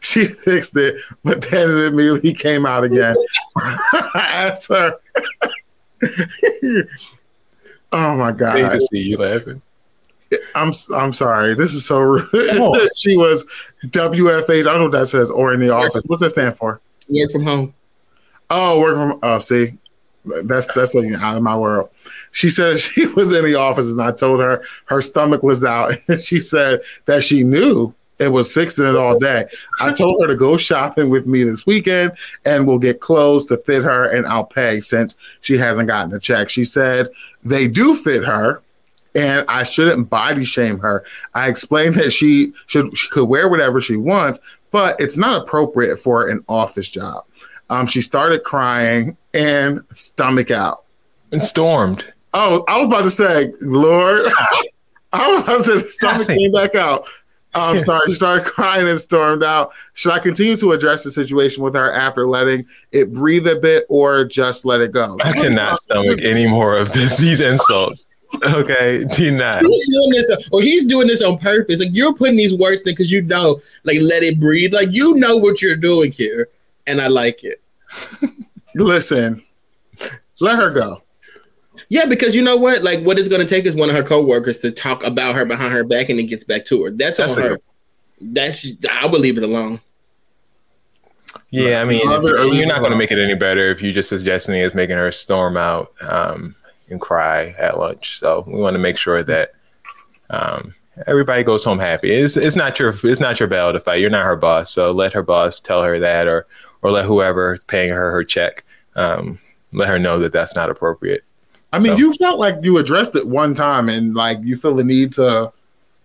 she fixed it, but then it immediately came out again. I asked her. oh my I hate to see you laughing. I'm I'm sorry. This is so [laughs] rude. on. [laughs] she was WFH. I don't know what that says. Or in the office. What's that stand for? Work from home. Oh, work from. Oh, see, that's that's like out of my world. She said [laughs] she was in the office, and I told her her stomach was out, and she said that she knew It was fixing it all day. I told her to go shopping with me this weekend and we'll get clothes to fit her and I'll pay since she hasn't gotten a check. She said they do fit her and I shouldn't body shame her. I explained that she should she could wear whatever she wants, but it's not appropriate for an office job. Um, she started crying and stomach out. And stormed. Oh, I was about to say, Lord. [laughs] I was about to say stomach came back out. I'm sorry. She started crying and stormed out. Should I continue to address the situation with her after letting it breathe a bit or just let it go? I cannot stomach any more of this, these insults. Okay, do not. He's doing this, or he's doing this on purpose. Like you're putting these words in because you know, like let it breathe. Like you know what you're doing here, and I like it. Listen, let her go. Yeah, because you know what? Like, what it's going to take is one of her coworkers to talk about her behind her back, and it gets back to her. That's, That's on her. That's I would leave it alone. Yeah, I mean, Love it or if- you're not going to make it any better if you just suggesting it as making her storm out um, and cry at lunch. So we want to make sure that um, everybody goes home happy. It's it's not your it's not your battle to fight. You're not her boss, so let her boss tell her that, or or let whoever paying her her check um, let her know that that's not appropriate. I mean, So- you felt like you addressed it one time, and like you feel the need to,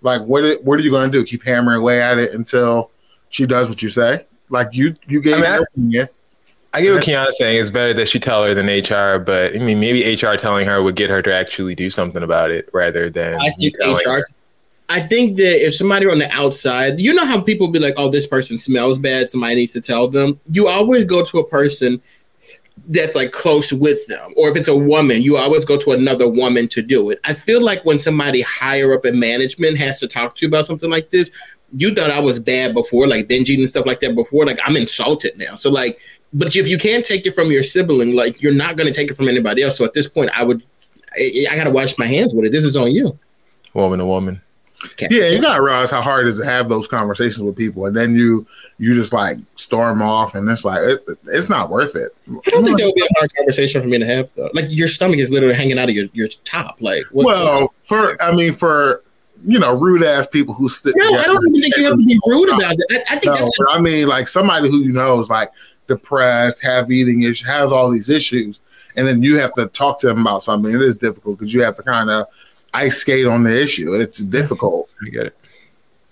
like, what? What are you going to do? Keep hammering away at it until she does what you say? Like you, you gave I mean, your I- opinion. I get what Kiana saying. It's better that she tell her than HR, but I mean, maybe HR telling her would get her to actually do something about it rather than I think HR. her. I think that if somebody on the outside, you know how people be like, "Oh, this person smells bad." Somebody needs to tell them. You always go to a person that's like close with them, or if it's a woman, you always go to another woman to do it. I feel like when somebody higher up in management has to talk to you about something like this, you thought I was bad before, like binging and stuff like that before. Like I'm insulted now. So like, but if you can't take it from your sibling, like you're not going to take it from anybody else. So at this point, I would, I, I got to wash my hands with it. This is on you. woman to woman. Yeah, you gotta realize how hard it is to have those conversations with people, and then you you just like storm off, and it's like it, it's not worth it. I don't think that would be a hard conversation for me to have though. Like your stomach is literally hanging out of your, your top. Like what Well, for I mean, for you know, rude ass people who sit. No, I don't even think you have to be rude about it. I, I think No, that's but I mean, like somebody who you know is like depressed, have eating issues, has all these issues, and then you have to talk to them about something. It is difficult because you have to kind of ice skate on the issue. It's difficult. I get it.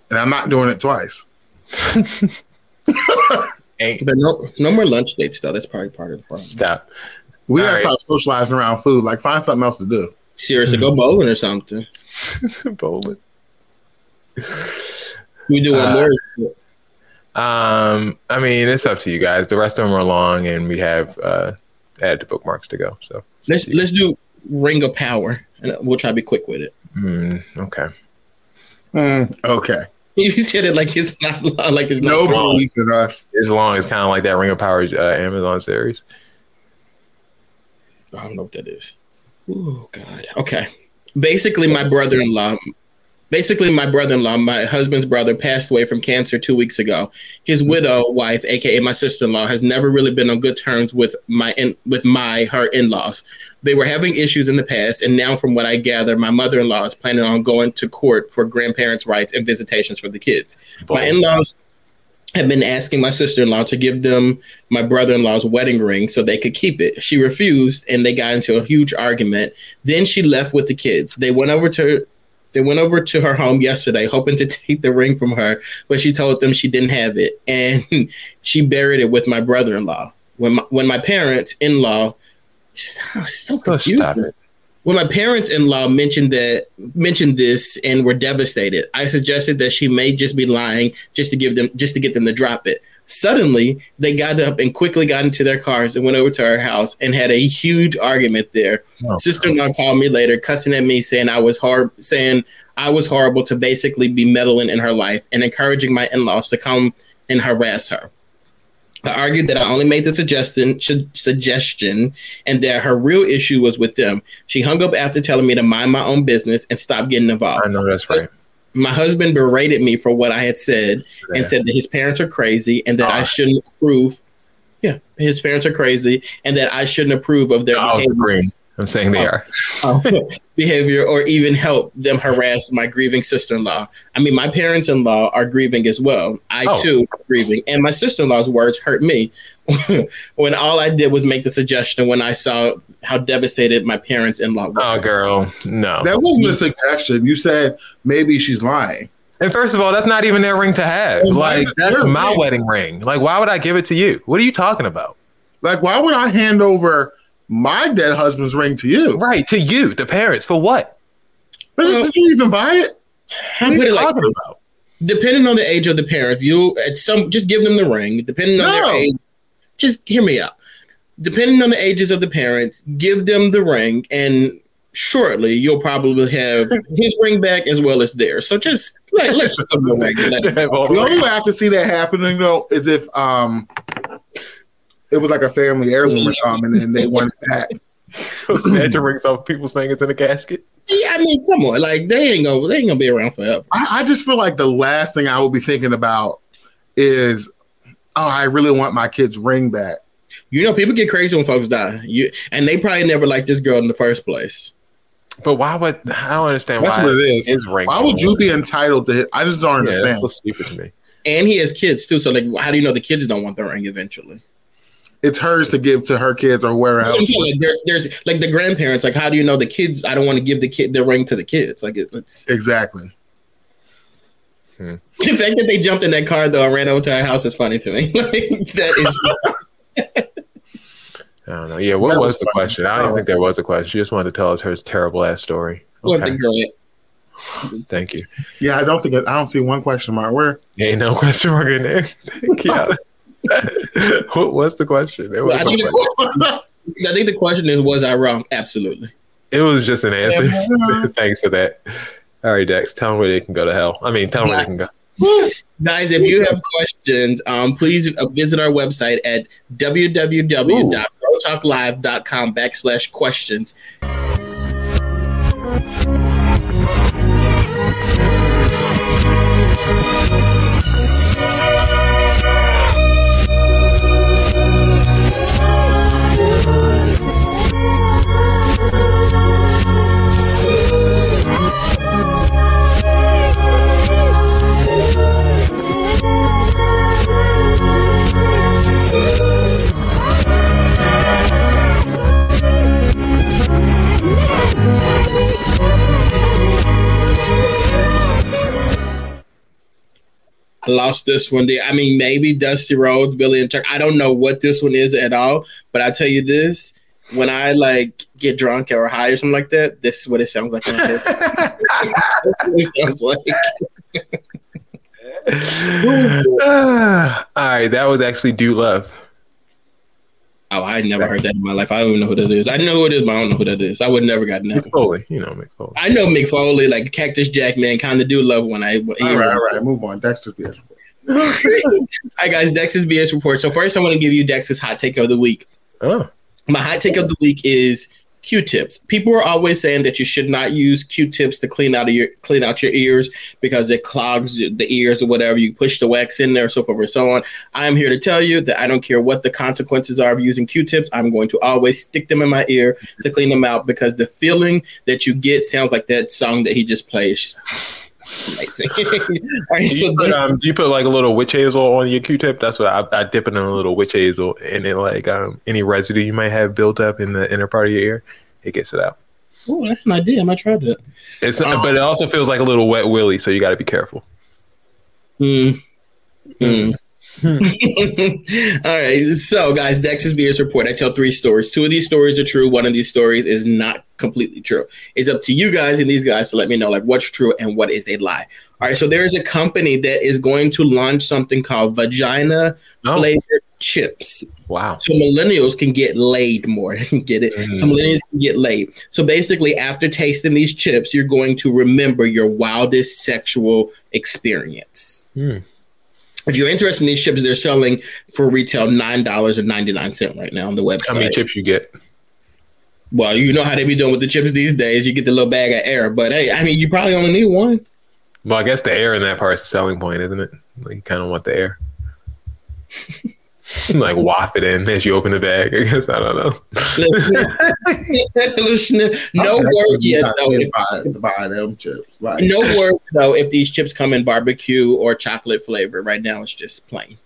And I'm not doing it twice. [laughs] but no no more lunch dates though. That's probably part of the problem. Stop. We All gotta right. stop socializing around food. Like find something else to do. Seriously, go bowling or something. [laughs] bowling. We do one Uh, more. Um, I mean, it's up to you guys. The rest of them are long, and we have uh, add to bookmarks to go. So Let's let's do Ring of Power, and we'll try to be quick with it. mm, okay. okay. [laughs] You said it like it's not like it's No not long. belief in us. It's long. It's kind of like that Ring of Power uh, Amazon series. I don't know what that is. Oh God. Okay. Basically, my brother-in-law. Basically, my brother-in-law, my husband's brother, passed away from cancer two weeks ago. His mm-hmm. widow wife, aka my sister-in-law, has never really been on good terms with my in, with my her in-laws. They were having issues in the past, and now, from what I gather, my mother-in-law is planning on going to court for grandparents' rights and visitations for the kids. My in-laws have been asking my sister-in-law to give them my brother-in-law's wedding ring so they could keep it. She refused and they got into a huge argument. Then she left with the kids. They went over to they went over to her home yesterday hoping to [laughs] take the ring from her, but she told them she didn't have it and [laughs] she buried it with my brother-in-law. When my, when my parents in-law oh, so, so confusing. When my parents-in-law mentioned that mentioned this and were devastated, I suggested that she may just be lying just to give them just to get them to drop it. Suddenly, they got up and quickly got into their cars and went over to our house and had a huge argument there. Oh, Sister-in-law called me later, cussing at me, saying I was hard, saying I was horrible to basically be meddling in her life and encouraging my in-laws to come and harass her. I argued that I only made the suggestion, suggestion and that her real issue was with them. She hung up after telling me to mind my own business and stop getting involved. I know that's right. My husband berated me for what I had said Yeah. and said that his parents are crazy and that I Ah. shouldn't approve. Yeah, his parents are crazy and that I shouldn't approve of their I was behavior. Agreeing. I'm saying they are. uh, [laughs] behavior or even help them harass my grieving sister-in-law. I mean, my parents-in-law are grieving as well. I Oh. too am grieving, and my sister-in-law's words hurt me [laughs] when all I did was make the suggestion when I saw how devastated my parents-in-law were. Oh, girl, no. That wasn't a suggestion. You said maybe she's lying. And first of all, that's not even their ring to have. Well, Like that's my ring? wedding ring. Like, why would I give it to you? What are you talking about? Like, why would I hand over my dead husband's ring to you? Right to you, the parents, for what? But did you even buy it? I What are put you it like talking this. Depending on the age of the parents, you at some just give them the ring. Depending on No. their age, just hear me out. Depending on the ages of the parents, give them the ring, and shortly you'll probably have [laughs] his ring back as well as theirs. So just like, let's [laughs] just give them the ring. let it. [laughs] The only way I can see that happening though is if um it was like a family heirloom or something, and they want it back. [laughs] Snatch your rings off people's fingers in a casket. Yeah, I mean, come on, like they ain't gonna they ain't gonna be around forever. I, I just feel like the last thing I will be thinking about is, oh, I really want my kid's ring back. You know, people get crazy when folks die. You and they probably never liked this girl in the first place. But why would I don't understand That's why what it is. his ring? Why would you be entitled to it? I just don't Yeah, understand. that's so stupid to me. And he has kids too. So like, how do you know the kids don't want the ring eventually? It's hers to give to her kids or whoever That's what I'm else. saying. Like, there's, there's like the grandparents. Like, how do you know the kids? I don't want to give the kid the ring to the kids. Like, it, it's Exactly. Hmm. [laughs] the fact that they jumped in that car though and ran over to our house is funny to me. [laughs] like, that is. [laughs] I don't know. Yeah, what That was, was the funny. question? I don't even think there was a question. She just wanted to tell us her terrible ass story. Okay. Thank you. Yeah, I don't think I don't see one question mark. Where? Ain't no question mark in there. Thank you. What was the question? There was I think, question. the, [laughs] I think the question is, was I wrong? Absolutely. It was just an answer. Yeah. [laughs] Thanks for that. All right, Dex, tell them where they can go to hell. I mean, tell them where they can go. Guys, if you have questions, um, please uh, visit our website at www.brotalklive.com backslash questions. I lost this one. I mean, maybe Dusty Rhodes, Billy and Chuck. I don't know what this one is at all, but I tell you this: when I like get drunk or high or something like that, this is what it sounds like. in [laughs] [laughs] it sounds like. [laughs] [sighs] All right, that was actually Dude Love. Oh, I never heard that in my life. I don't even know who that is. I know who it is, but I don't know who that is. I would never gotten that. Mick Foley, you know Mick Foley. I know Mick Foley, like Cactus Jack, man, kind of Dude Love when I. All right, all right, move on. Dexter's BS. [laughs] All right, guys, Dex's BS report. So first, I want to give you Dex's hot take of the week. Oh, my hot take of the week is Q-tips. People are always saying that you should not use Q-tips to clean out of your clean out your ears because it clogs the ears or whatever. You push the wax in there, so forth and so on. I am here to tell you that I don't care what the consequences are of using Q-tips. I'm going to always stick them in my ear to clean them out because the feeling that you get sounds like that song that he just played. It's just amazing. [laughs] All right, Do so you, put, um, do you put like a little witch hazel on your Q-tip? That's what I, I dip it in a little witch hazel, and then like um, any residue you might have built up in the inner part of your ear, it gets it out. oh, that's an idea. I might try that. It's but it also feels like a little wet willy, so you got to be careful. Mm. Mm. [laughs] All right. So, guys, Dex's BS report. I tell three stories. Two of these stories are true. One of these stories is not completely true. It's up to you guys and these guys to let me know like what's true and what is a lie. All right. So there is a company that is going to launch something called vagina flavored chips. Wow. So millennials can get laid more. [laughs] get it? So millennials can get laid. So basically, after tasting these chips, you're going to remember your wildest sexual experience. Hmm. If you're interested in these chips, they're selling for retail nine dollars and ninety nine cent right now on the website. How many chips you get? Well, you know how they be doing with the chips these days. You get the little bag of air, but hey, I mean, you probably only need one. Well, I guess the air in that part is the selling point, isn't it? Like you kind of want the air. [laughs] [laughs] like waft it in as you open the bag. I guess I don't know. [laughs] No Okay, word yet got though. If, buy, buy them chips. Like, no word though if these chips come in barbecue or chocolate flavor. Right now it's just plain.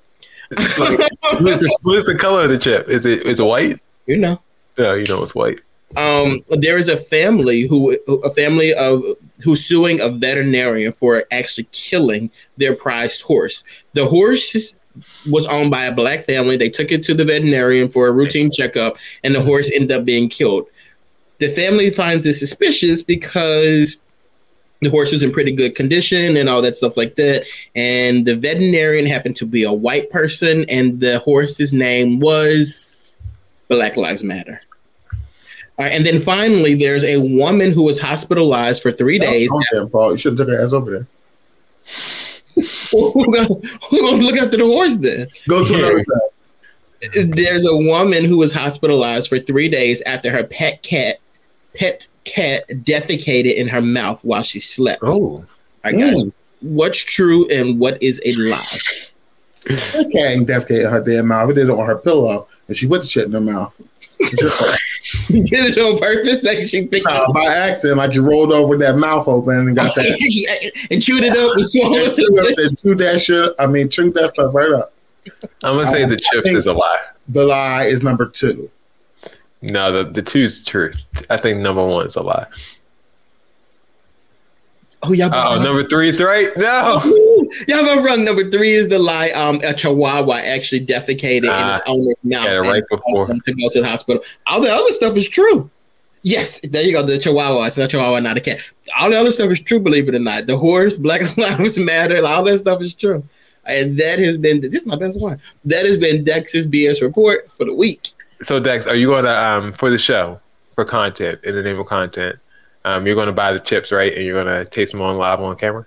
What's the, what's the color of the chip? Is it is it white? You know. Yeah, you know it's white. um, there is a family who a family of who's suing a veterinarian for actually killing their prized horse. The horse was owned by a black family. They took it to the veterinarian for a routine checkup, and the horse ended up being killed. The family finds this suspicious because the horse was in pretty good condition and all that stuff like that. And the veterinarian happened to be a white person, and the horse's name was Black Lives Matter. All right, and then finally, there's a woman who was hospitalized for three days. Damn fault. You should have took her ass over there. Who, gonna, who gonna look after the horse then? Go to another side. There's a woman who was hospitalized for three days after her pet cat, pet cat, defecated in her mouth while she slept. Oh, all right, guys, Mm. what's true and what is a lie? That cat defecated her damn mouth. It did it on her pillow, and she put the shit in her mouth. [laughs] [laughs] It's. Did it on purpose? Like she picked Nah, by accident, like you rolled over that mouth open and got that. [laughs] and chewed it up and swallowed and [laughs] chewed and chewed that shit. I mean, chewed that stuff right up. I'm gonna say Um, the chips is a lie. The lie is number two. No, the the two's the truth. I think number one is a lie. Oh, y'all. Oh, number three is right. No. Y'all got wrong. Number three is the lie. Um, a chihuahua actually defecated in Ah, its owner's mouth yeah, right before. to go to the hospital. All the other stuff is true. Yes, there you go. The chihuahua. It's not chihuahua, not a cat. All the other stuff is true. Believe it or not, the horse, Black [laughs] Lives Matter, all that stuff is true. And that has been this is my best one. That has been Dex's BS report for the week. So Dex, are you gonna um for the show for content in the name of content? Um, you're gonna buy the chips, right? And you're gonna taste them on live on camera.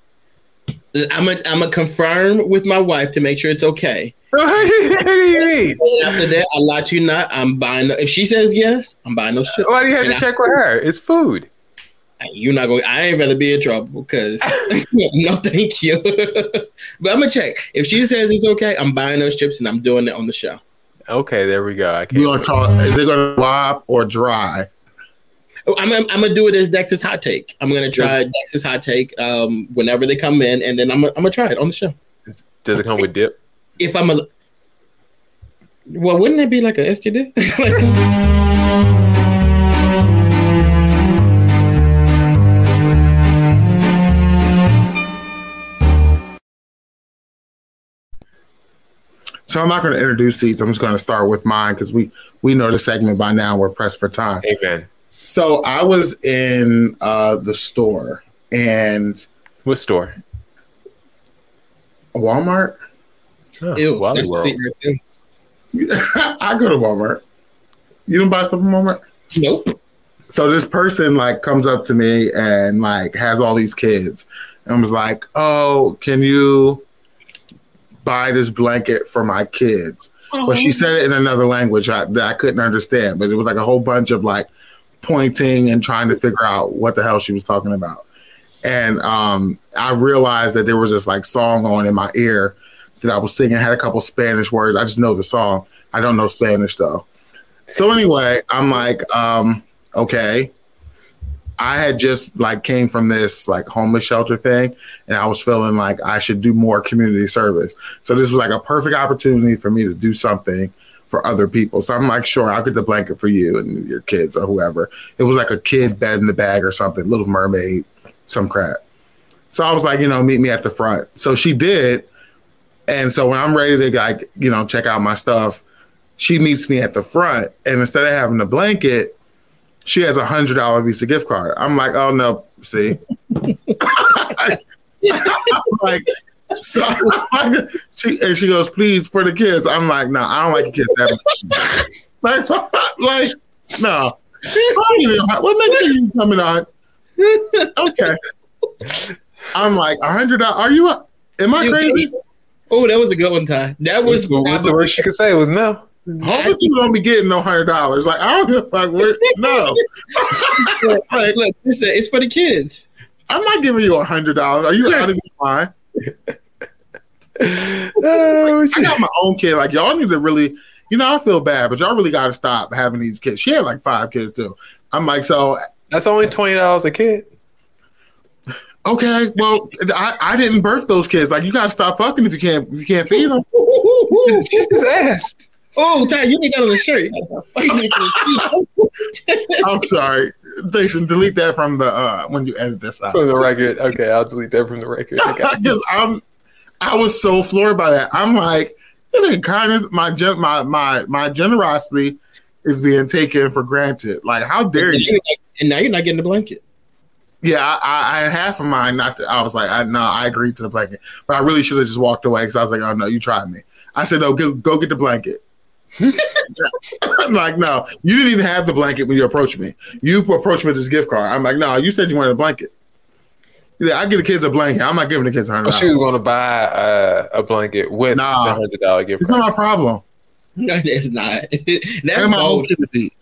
I'm gonna I'm gonna confirm with my wife to make sure it's okay. what do you mean? After that, I lie to you not. I'm buying. If she says yes, I'm buying those chips. Why do you have And to I- check with her? It's food. You're not going. I ain't rather be in trouble because [laughs] [laughs] no, thank you. [laughs] but I'm gonna check. If she says it's okay, I'm buying those chips and I'm doing it on the show. Okay, there we go. I can't. You gonna talk. Is it gonna live or dry? I'm, I'm, I'm gonna do it as Dex's hot take. I'm gonna try Dex's hot take um, whenever they come in, and then I'm, gonna- I'm gonna try it on the show. Does it come with dip? If I'm a, well, wouldn't it be like a STD? [laughs] So I'm not going to introduce these. I'm just going to start with mine because we we know the segment by now. We're pressed for time. Amen. So I was in uh, the store and what store? Walmart. Ew, Wally that's the World. secret too. [laughs] I go to Walmart. You don't buy stuff from Walmart? Nope. So this person like comes up to me and like has all these kids and was like, "Oh, can you buy this blanket for my kids?" But she said it in another language I, that I couldn't understand. But it was like a whole bunch of like pointing and trying to figure out what the hell she was talking about. And um, I realized that there was this like song on in my ear that I was singing. It had a couple Spanish words. I just know the song. I don't know Spanish though. So anyway, I'm like, um, okay. I had just like came from this like homeless shelter thing, and I was feeling like I should do more community service. So this was like a perfect opportunity for me to do something for other people. So I'm like, sure, I'll get the blanket for you and your kids or whoever. It was like a kid bed in the bag or something, Little Mermaid, some crap. So I was like, you know, meet me at the front. So she did. And so when I'm ready to like, you know, check out my stuff, she meets me at the front. And instead of having a blanket, she has a hundred dollar Visa gift card. I'm like, oh no, see. [laughs] like so [laughs] she and she goes, please for the kids. I'm like, no, I don't like kids that much. [laughs] like, [laughs] like, no. What makes you coming on? Okay. I'm like, a hundred dollars. Are you? Am I You- crazy? Oh, that was a good one, Ty. That was What's the worst she could say? Was no. Homeless people don't be getting no hundred dollars. Like I don't give a fuck. Where, no, Look, look, sister, it's for the kids. I'm not giving you a hundred dollars. Are you out of your mind? Uh, I got my own kid. Like y'all need to really, you know, I feel bad, but y'all really got to stop having these kids. She had like five kids too. I'm like, so that's only twenty dollars a kid. Okay, well, I, I didn't birth those kids. Like, you gotta stop fucking if you can't if you can't feed them. Just asked. Oh, Ty, you need that on the shirt. You gotta stop fighting. [laughs] I'm sorry. They should delete that from the uh when you edit this out. From the record. Okay, I'll delete that from the record. I got you. [laughs] Because I'm, I was so floored by that. I'm like, "Look, kindness, my gen- my my my generosity is being taken for granted. Like, how dare you? And now you're not getting the blanket. Yeah, I, I, I had half of mine. Not that I was like, I no, I agreed to the blanket, but I really should have just walked away because I was like, oh no, you tried me. I said, no, go, go get the blanket. I'm like, no, you didn't even have the blanket when you approached me. You approached me with this gift card. I'm like, no, you said you wanted a blanket. Yeah, I give the kids a blanket. I'm not giving the kids a hundred. Oh, she was going to buy uh, a blanket with Nah. the hundred dollar gift. It's not my problem. No, it's not. [laughs] That's my own bold. kid to feed.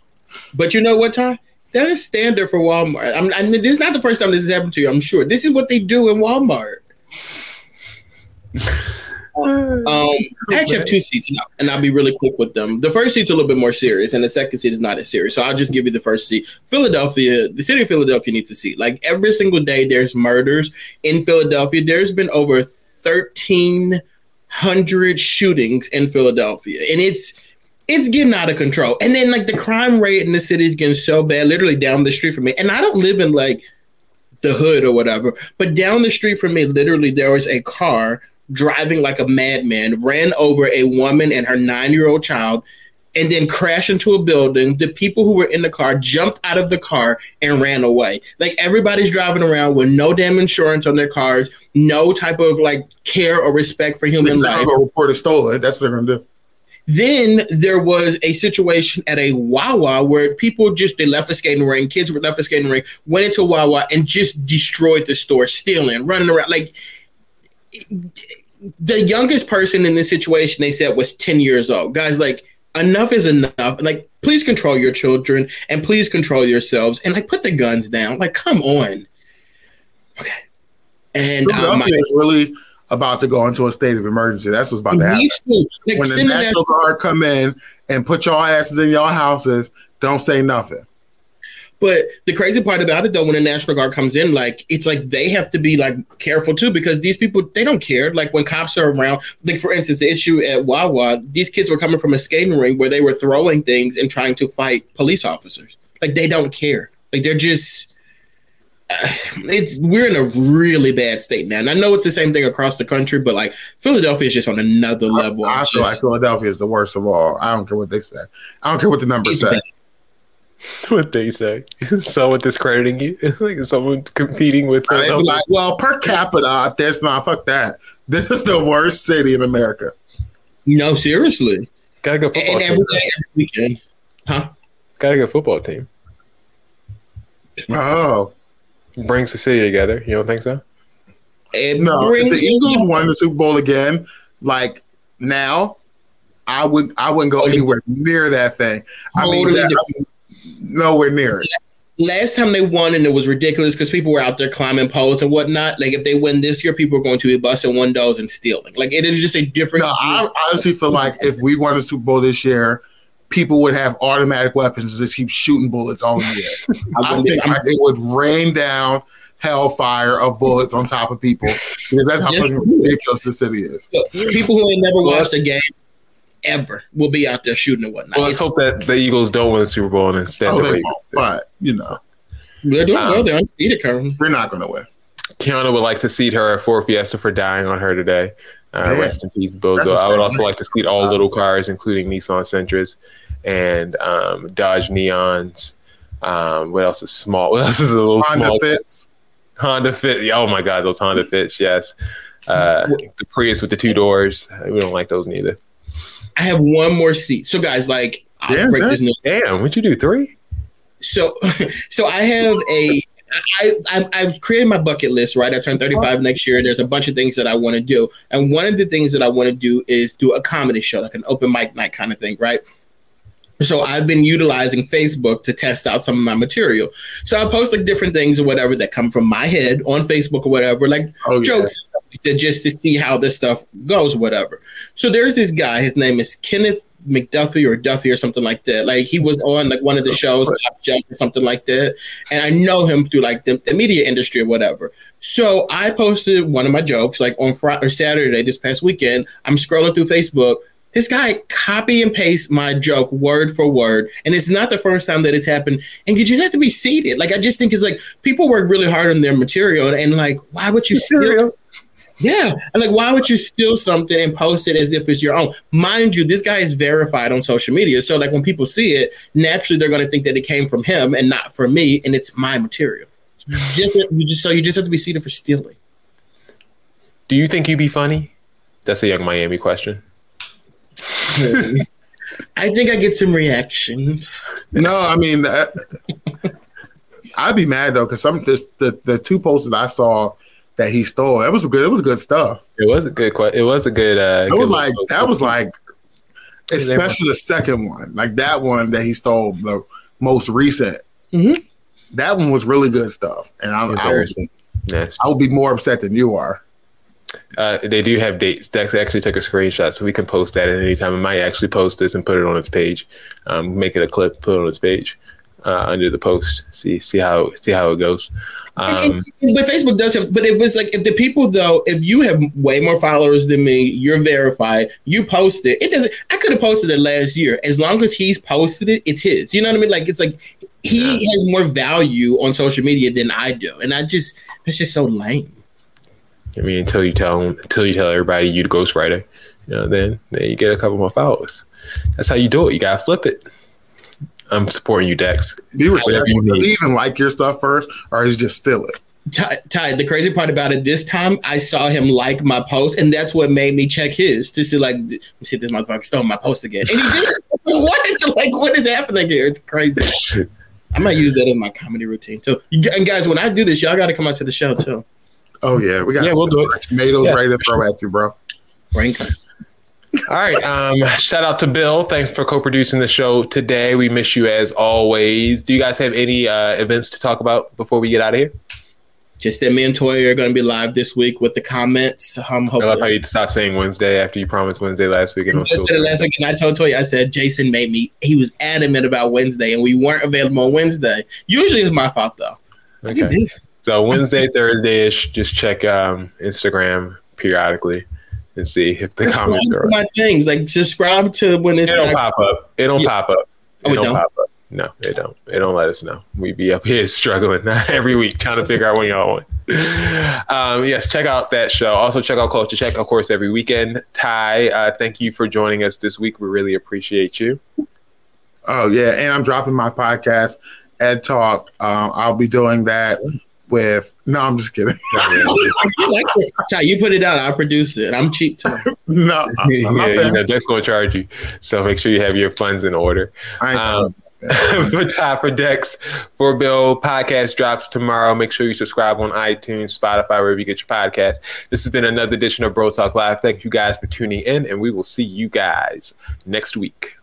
But you know what, Ty? That is standard for Walmart. I'm, I mean, this is not the first time this has happened to you. I'm sure this is what they do in Walmart. [laughs] Um, I actually have two seats, and I'll, and I'll be really quick with them. The first seat's a little bit more serious, and the second seat is not as serious. So I'll just give you the first seat. Philadelphia, the city of Philadelphia needs a seat. Like every single day, there's murders in Philadelphia. There's been over thirteen hundred shootings in Philadelphia, and it's it's getting out of control. And then like the crime rate in the city is getting so bad, literally down the street from me. And I don't live in like the hood or whatever, but down the street from me, literally there was a car driving like a madman, ran over a woman and her nine year old child. And then crashed into a building. The people who were in the car jumped out of the car and ran away. Like everybody's driving around with no damn insurance on their cars, no type of like care or respect for human life. gonna report it stolen. That's what they're gonna do. Then there was a situation at a Wawa where people just they left a skating ring, kids were left a skating ring, went into Wawa and just destroyed the store, stealing, running around. Like the youngest person in this situation, they said was 10 years old. Guys, like enough is enough. Like, please control your children and please control yourselves and like put the guns down. Like, come on. Okay. And um, is really about to go into a state of emergency. That's what's about to happen. Like, when the National National- Guard come in and put your asses in your houses, don't say nothing. But the crazy part about it, though, when the National Guard comes in, like it's like they have to be like careful too because these people they don't care. Like when cops are around, like for instance, the issue at Wawa, these kids were coming from a skating ring where they were throwing things and trying to fight police officers. Like they don't care. Like they're just. uh, it's we're in a really bad state now, and I know it's the same thing across the country, but like Philadelphia is just on another level. I of feel like Philadelphia is the worst of all. I don't care what they say. I don't care what the numbers say. [laughs] what they say. [laughs] someone discrediting you, [laughs] like someone competing with. They be like, well, per capita, that's not fuck that. This is the worst city in America. No, seriously. Gotta go football and team. every day, every weekend, huh? Gotta go football team. Oh, brings the city together. You don't think so? It no, if the Eagles won the Super Bowl again, like now, I would I wouldn't go anywhere near that thing. I mean, that, I mean, nowhere near it. last time they won and it was ridiculous because people were out there climbing poles and whatnot. Like if they win this year, people are going to be busting windows and stealing. Like it is just a different. No, I honestly feel like if we won the Super Bowl this year, people would have automatic weapons and just keep shooting bullets all year. [laughs] I think like, it would rain down hellfire of bullets on top of people because that's how Yes, fucking it would. ridiculous the city is. People who ain't never watched a game ever will be out there shooting and whatnot. Well, let's It's- hope that the Eagles don't win the Super Bowl and instead Oh, the they Ravens. won't, but you know, they're doing Um, well. They're undefeated currently. They're not going to win. Kiana would like to seat her Ford Fiesta for dying on her today. Uh, rest in peace, Bozo. I would also like to seat all little cars, including Nissan Sentras and um, Dodge Neons. Um, what else is small? [laughs] What else is a little Honda small? Fits. Honda Fit. Oh my God, those Honda Fits. Yes. Uh, the Prius with the two doors. We don't like those neither. I have one more seat. So guys, like I'll Damn, break man. this news. Damn, what'd you do? Three? So, [laughs] so I have a. I, I I've created my bucket list. Right, I turn 35 next year. There's a bunch of things that I want to do, and one of the things that I want to do is do a comedy show, like an open mic night kind of thing. Right. So I've been utilizing Facebook to test out some of my material. So I post like different things or whatever that come from my head on Facebook or whatever, like Oh, yeah. jokes stuff like just to see how this stuff goes whatever. So there's this guy, his name is Kenneth McDuffie or Duffy or something like that. Like he was on like one of the shows, Top Shelf or something like that. And I know him through like the, the media industry or whatever. So I posted one of my jokes like on Friday or Saturday this past weekend. I'm scrolling through Facebook. This guy copy and paste my joke word for word, and it's not the first time that it's happened. And you just have to be seated. Like I just think it's like people work really hard on their material, and, and like why would you steal? Yeah, and like why would you steal something and post it as if it's your own? Mind you, this guy is verified on social media, so like when people see it, naturally they're going to think that it came from him and not from me, and it's my material. [sighs] Just you just so you just have to be seated for stealing. Do you think you'd be funny? That's a Yung Miami question. [laughs] I think I get some reactions. No, I mean, that, I'd be mad though because some this the the two posts that I saw that he stole, it was good. It was good stuff. It was a good. It was a good. Uh, It was good like little- that was like, especially the second one, like that one that he stole the most recent. Mm-hmm. That one was really good stuff, and I, I would, Embarrassing. I would be more upset than you are. Uh, they do have dates. Dex actually took a screenshot, so we can post that at any time. I might actually post this and put it on its page. Um, make it a clip, put it on its page uh, under the post. See see how see how it goes. Um, And- and- but Facebook does have, but it was like if the people though, if you have way more followers than me, you're verified, you post it. It doesn't. I could have posted it last year. As long as he's posted it, it's his. You know what I mean? Like it's like he has more value on social media than I do, and I just that's just so lame. I mean, until you tell until you tell everybody you the ghostwriter, you know, then then you get a couple more followers. That's how you do it. You gotta flip it. I'm supporting you, Dex. Be respectful. you Does he need. even like your stuff first, or is he just steal it? Ty, Ty, the crazy part about it, this time I saw him like my post, and that's what made me check his to see like, let me see if this motherfucker stole my post again. And he did. [laughs] [laughs] what? Like, what is happening here? It's crazy. [laughs] I might use that in my comedy routine too. You, and guys, when I do this, y'all got to come out to the show too. Oh yeah, we got Yeah, we'll do it. tomatoes Yeah. ready to throw at you, bro. Rain All right. Um, shout out to Bill. Thanks for co-producing the show today. We miss you as always. Do you guys have any uh, events to talk about before we get out of here? Just that me and Toya are going to be live this week with the comments. Um, I love how you stopped saying Wednesday after you promised Wednesday last week. And I just said last week, and I told Toya, I said Jason made me. He was adamant about Wednesday, and we weren't available on Wednesday. Usually, it's my fault though. I get Okay. busy. So Wednesday, [laughs] Thursday ish, just check um, Instagram periodically and see if the Subscribe comments to are. my things like subscribe to when it's It don't like- pop up. It don't Yeah. pop up. Oh, It it don't don't? pop up. No, it don't. It don't let us know. We be up here [laughs] struggling [laughs] every week trying to figure out when y'all want. Um, yes, check out that show. Also check out Culture Check, of course, every weekend. Ty, uh, thank you for joining us this week. We really appreciate you. Oh yeah, and I'm dropping my podcast, Ed Talk. Um, I'll be doing that with. No, I'm just kidding. [laughs] I like. Ty, you put it out, I'll produce it. I'm cheap too. [laughs] no, I'm yeah, you know, Dex gonna charge you. So make sure you have your funds in order. I ain't Um, [laughs] for Ty, for Dex, for Bill, podcast drops tomorrow. Make sure you subscribe on iTunes, Spotify, wherever you get your podcast. This has been another edition of Bro Talk Live. Thank you guys for tuning in, and we will see you guys next week.